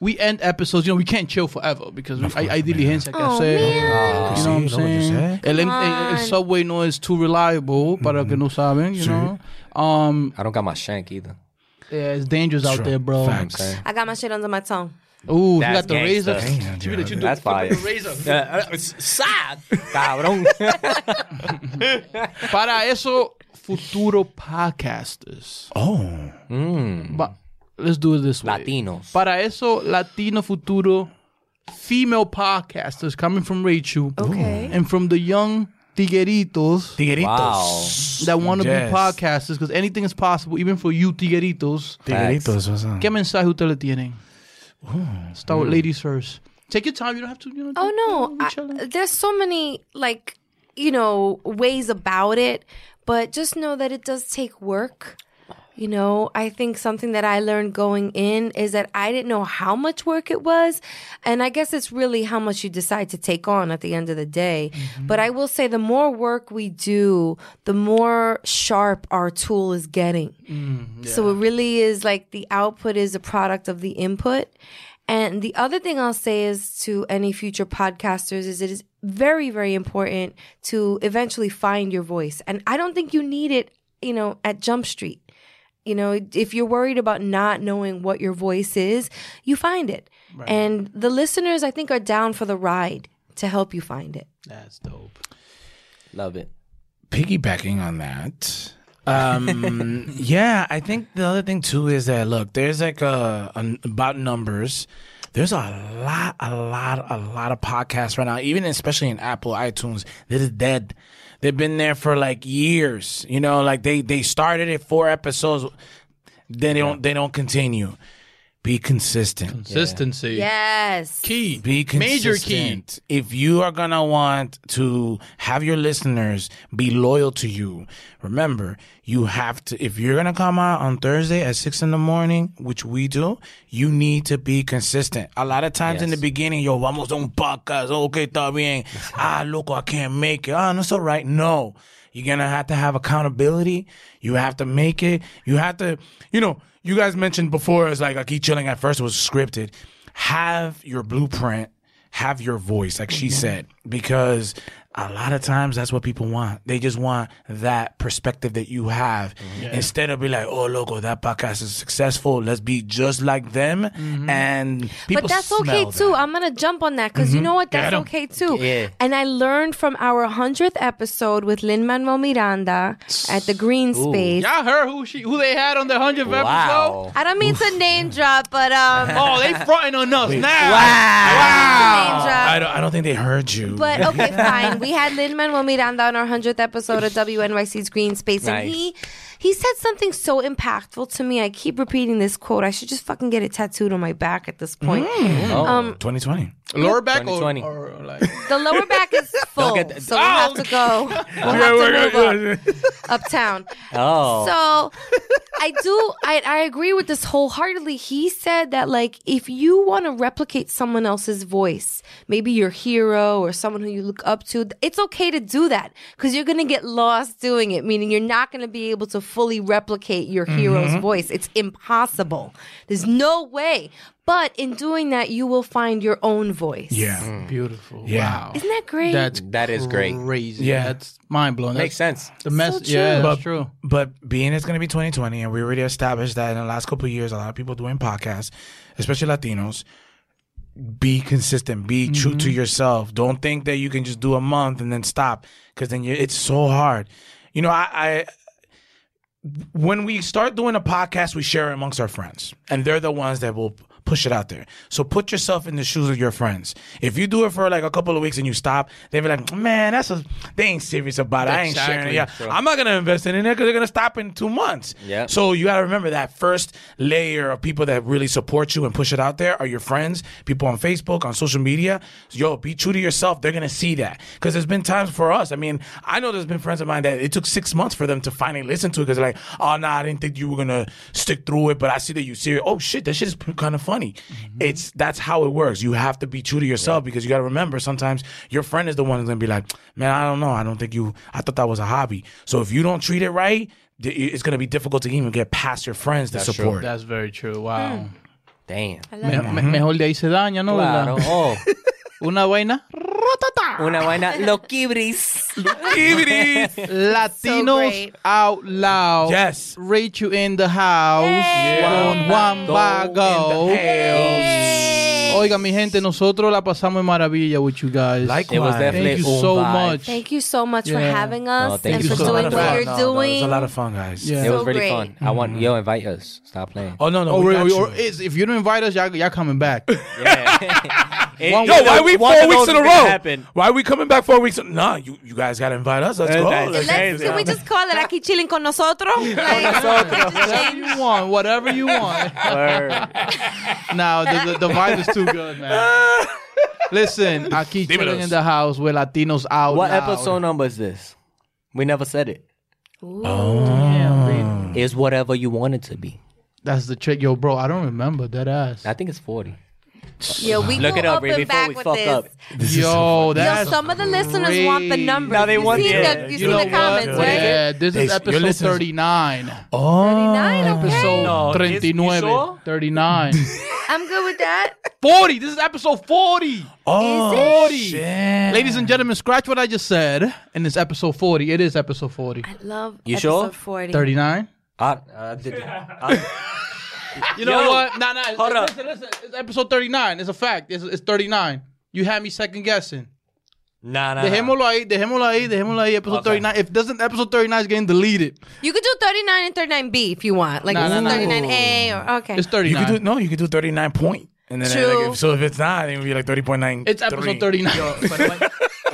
we end episodes. You know, we can't chill forever because we, hay, hay diligencia que Oh, hacer. man. You know what I'm Sí, lo saying? sé. El, el, Come el subway no is too reliable para que no saben. You know, um, I don't got my shank either. yeah, it's dangerous out there, bro. Facts. I got my shit under my tongue. Ooh, you got the razor. gangsta. Damn, Chibi, that you do That's flip fire. the razor. Sad. Cabrón. Para eso, futuro podcasters. Oh. Mm. But let's do it this way. Latinos. Para eso, Latino futuro, female podcasters coming from Rachel Okay. and from the young tigueritos Tigueritos. Wow. that want to Yes. be podcasters because anything is possible, even for you tigueritos. Tigueritos. what's up? ¿Qué mensaje ustedes le tienen? Start with ladies first. Take your time. You don't have to. You know, Oh no, I, there's so many like you know ways about it, but just know that it does take work. You know, I think something that I learned going in is that I didn't know how much work it was, and I guess it's really how much you decide to take on at the end of the day. Mm-hmm. But I will say, the more work we do, the more sharp our tool is getting. Mm, so it really is like the output is a product of the input. And the other thing I'll say is to any future podcasters is it is very, very important to eventually find your voice. And I don't think you need it, you know, at Jump Street. You know, if you're worried about not knowing what your voice is, you find it. And the listeners, I think, are down for the ride to help you find it. That's dope. Love it. piggybacking on that um yeah i think the other thing too is that look there's like a, a about numbers there's a lot a lot a lot of podcasts right now even especially in apple itunes that is dead. They've been there for like years you know like they they started it four episodes then they don't they don't continue be consistent Consistency. Yes. Key. be consistent. Major key. If you are gonna want to have your listeners be loyal to you, remember you have to. If you're gonna come out on Thursday at six in the morning, which we do, you need to be consistent. A lot of times in the beginning, yo, vamos a un podcast. Okay, está bien. ah, loco, I can't make it. Ah, no, all right. No. You're gonna have to have accountability. You have to make it. You have to, you know, you guys mentioned before it's like I keep chilling at first was scripted. Have your blueprint, have your voice, like she mm-hmm. said, because a lot of times that's what people want. They just want that perspective that you have. Mm-hmm. Instead of be like, oh loco, that podcast is successful. Let's be just like them. Mm-hmm. And people but that's okay smell too. I'm gonna jump on that because you mm-hmm. know what? That's Get 'em. okay too. Yeah. And I learned from our hundredth episode with Lin Manuel Miranda at the Greene Space. Y'all heard who she who they had on the hundredth episode? Wow. I don't mean to name drop, but um, Oh, they fronting on us Wait. now. name drop. I don't, I don't think they heard you. But okay, fine. We had Lin Manuel Miranda on our hundredth episode of WNYC's Greene Space, and Nice. he he said something so impactful to me. I keep repeating this quote. I should just fucking get it tattooed on my back at this point. Oh. Um, 2020. Lower back or, 2020. or like the lower back is full, get so we'll have to go. Oh! We'll have to move up, uptown. Oh. So I do I, I agree with this wholeheartedly. He said that like if you want to replicate someone else's voice, maybe your hero or someone who you look up to, it's okay to do that because you're gonna get lost doing it, meaning you're not gonna be able to fully replicate your hero's mm-hmm. voice. It's impossible. There's no way. But in doing that, you will find your own voice. Yeah. Mm. Mm. Beautiful. Yeah. Wow. Isn't that great? That's That is great. Crazy. Yeah. That's mind blowing. Makes sense. The message. So yeah, true. that's But- true. But being it's going to be 2020, and we already established that in the last couple of years, a lot of people doing podcasts, especially Latinos, be consistent, be true mm-hmm. to yourself. Don't think that you can just do a month and then stop, because then you, it's so hard. You know, I, I when we start doing a podcast, we share it amongst our friends, and they're the ones that will push it out there. So put yourself in the shoes of your friends. If you do it for like a couple of weeks and you stop, they'll be like, "Man, that's a they ain't serious about it. I ain't sharing it. Yeah. I'm not gonna invest in it because they're gonna stop in two months. Yeah. So you gotta remember that first layer of people that really support you and push it out there are your friends, people on Facebook, on social media. Yo, be true to yourself. They're gonna see that because there's been times for us. I mean, I know there's been friends of mine that it took six months for them to finally listen to it because they're like, oh no, I didn't think you were gonna stick through it, but I see that you serious. Oh shit, that shit is kind of funny. Mm-hmm. It's that's how it works. You have to be true to yourself because you got to remember sometimes your friend is the one who's gonna be like, man, I don't know, I don't think you. I thought that was a hobby. So if you don't treat it right, it's gonna be difficult to even get past your friends to That's true. support. That's very true. Wow. Hmm. Damn. Me- me- mejor de ahí se daña, ¿no? Claro. ¿Verdad? Oh. Una vaina. Una vaina. Los kibris. Latinos great. out loud. Yes. Rate you in the house. Yay. Con Juan Go Bago. Oiga, mi gente, nosotros la pasamos en maravilla with you guys. Likewise. It was Thank definitely you so vibe. much. Thank you so much for having us Oh, thank and you for so doing much. what you're No, no, doing. It was a lot of fun, guys. Yeah. It was So really great. fun. I want yo invite us. Stop playing. Oh no, no. Or, we or, got or you. is- if you don't invite us, y'all, y'all coming back. Yeah. One- Yo, why are we four weeks in a row? gonna happen. Why are we coming back four weeks? Nah, you you guys gotta invite us. Let's go. that's Let's- Let's, can we just call it aquí chilling con nosotros? Like, whatever you want, whatever you want. Now the, the, the vibe is too too good, man. Listen, I keep chilling in the house with Latinos out. What loud. episode number is this? We never said it. Damn, It's whatever you want it to be. That's the trick, yo, bro. I don't remember that ass. I think it's 40. Yo, we Look go it up, up Ray, before back we with fuck this. up. Yo, that's Yo, some of the listeners want the numbers. Now they you want see the- the, you, You see know the what? comments, right? Yeah, this Hey, is your episode listeners- 39. Oh, 39, okay. Episode No, it's- you 39. sure? 39. I'm good with that. 40. This is episode 40. oh, Is it? 40. shit. Ladies and gentlemen, scratch what I just said. And it's episode 40. It is episode 40. I love You episode sure? 40. 39? I, I did, I, You know Yo, what? Nah, nah. hold up. listen, listen. It's episode 39. It's a fact. It's, it's 39. You had me second guessing. nah, nah. nah. Dejémoslo ahí, dejémoslo ahí, dejémoslo ahí. Episode Okay. 39. If doesn't episode 39 is getting deleted. You could do 39 and 39B if you want. Like Nah, this nah, is nah. 39A or okay. It's You 39. could do no. You could do thirty nine point, and then True. like, if, so if it's not, then it would be like thirty point nine. it's episode 39.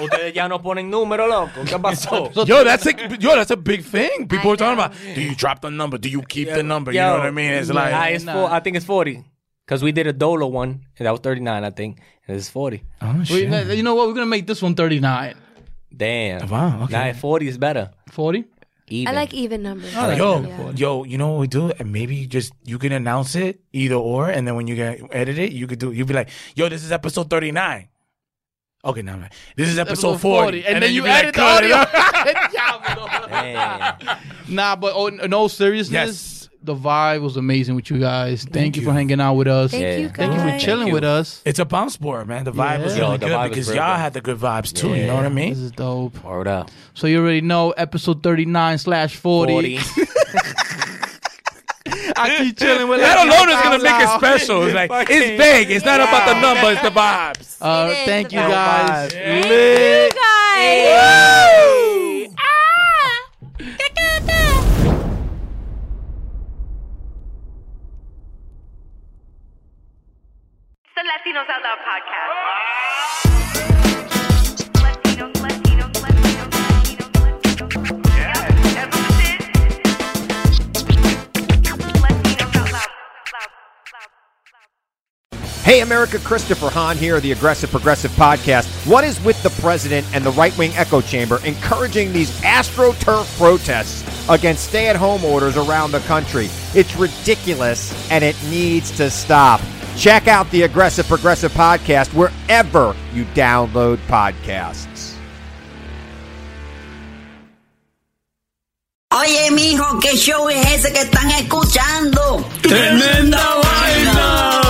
Ustedes ya no ponen número, loco. ¿Qué pasó? Yo, that's like yo, that's a big thing. People I are talking know. about. Do you drop the number? Do you keep the number? You know what I mean? It's like Ah, it's four, I think it's 40. Because we did a Dolo one, and that was 39, I think. And it's 40. oh We- you know what? We're going to make this one 39. Damn. Wow, okay. Nah, 40 is better. 40? Even. I like even numbers. yo, Yeah. yo, you know what we do? And maybe just you can announce it either or, and then when you get edit it, you could do. You'd be like, "Yo, this is episode thirty nine. Okay, now like, this is episode, 40. And, then, you you'd be like, the audio. nah, but oh, in all seriousness, Yes. the vibe was amazing with you guys. Thank, you. for hanging out with us. Thank Yeah. you guys. Thank you for Thank chilling you. with us. It's a bounce sport, man. The vibe was really Yo, good because y'all good. had the good vibes too. You know what I mean? This is dope. Word up. So you already know episode 39 slash 40. 40. I keep chilling with That Latino alone is gonna make it special. It's like it's vague. It's not about the number. It's the vibes. Uh, It is thank the you vibe. guys. Thank Lit. you guys. Ah! It's the Latinos Out Loud podcast. Hey, America, Christopher Hahn here, the Aggressive Progressive Podcast. What is with the president and the right wing echo chamber encouraging these AstroTurf protests against stay at home orders around the country? It's ridiculous and it needs to stop. Check out the Aggressive Progressive Podcast wherever you download podcasts. Oye, mijo, ¿qué show es ese que están escuchando? ¡Tremenda vaina!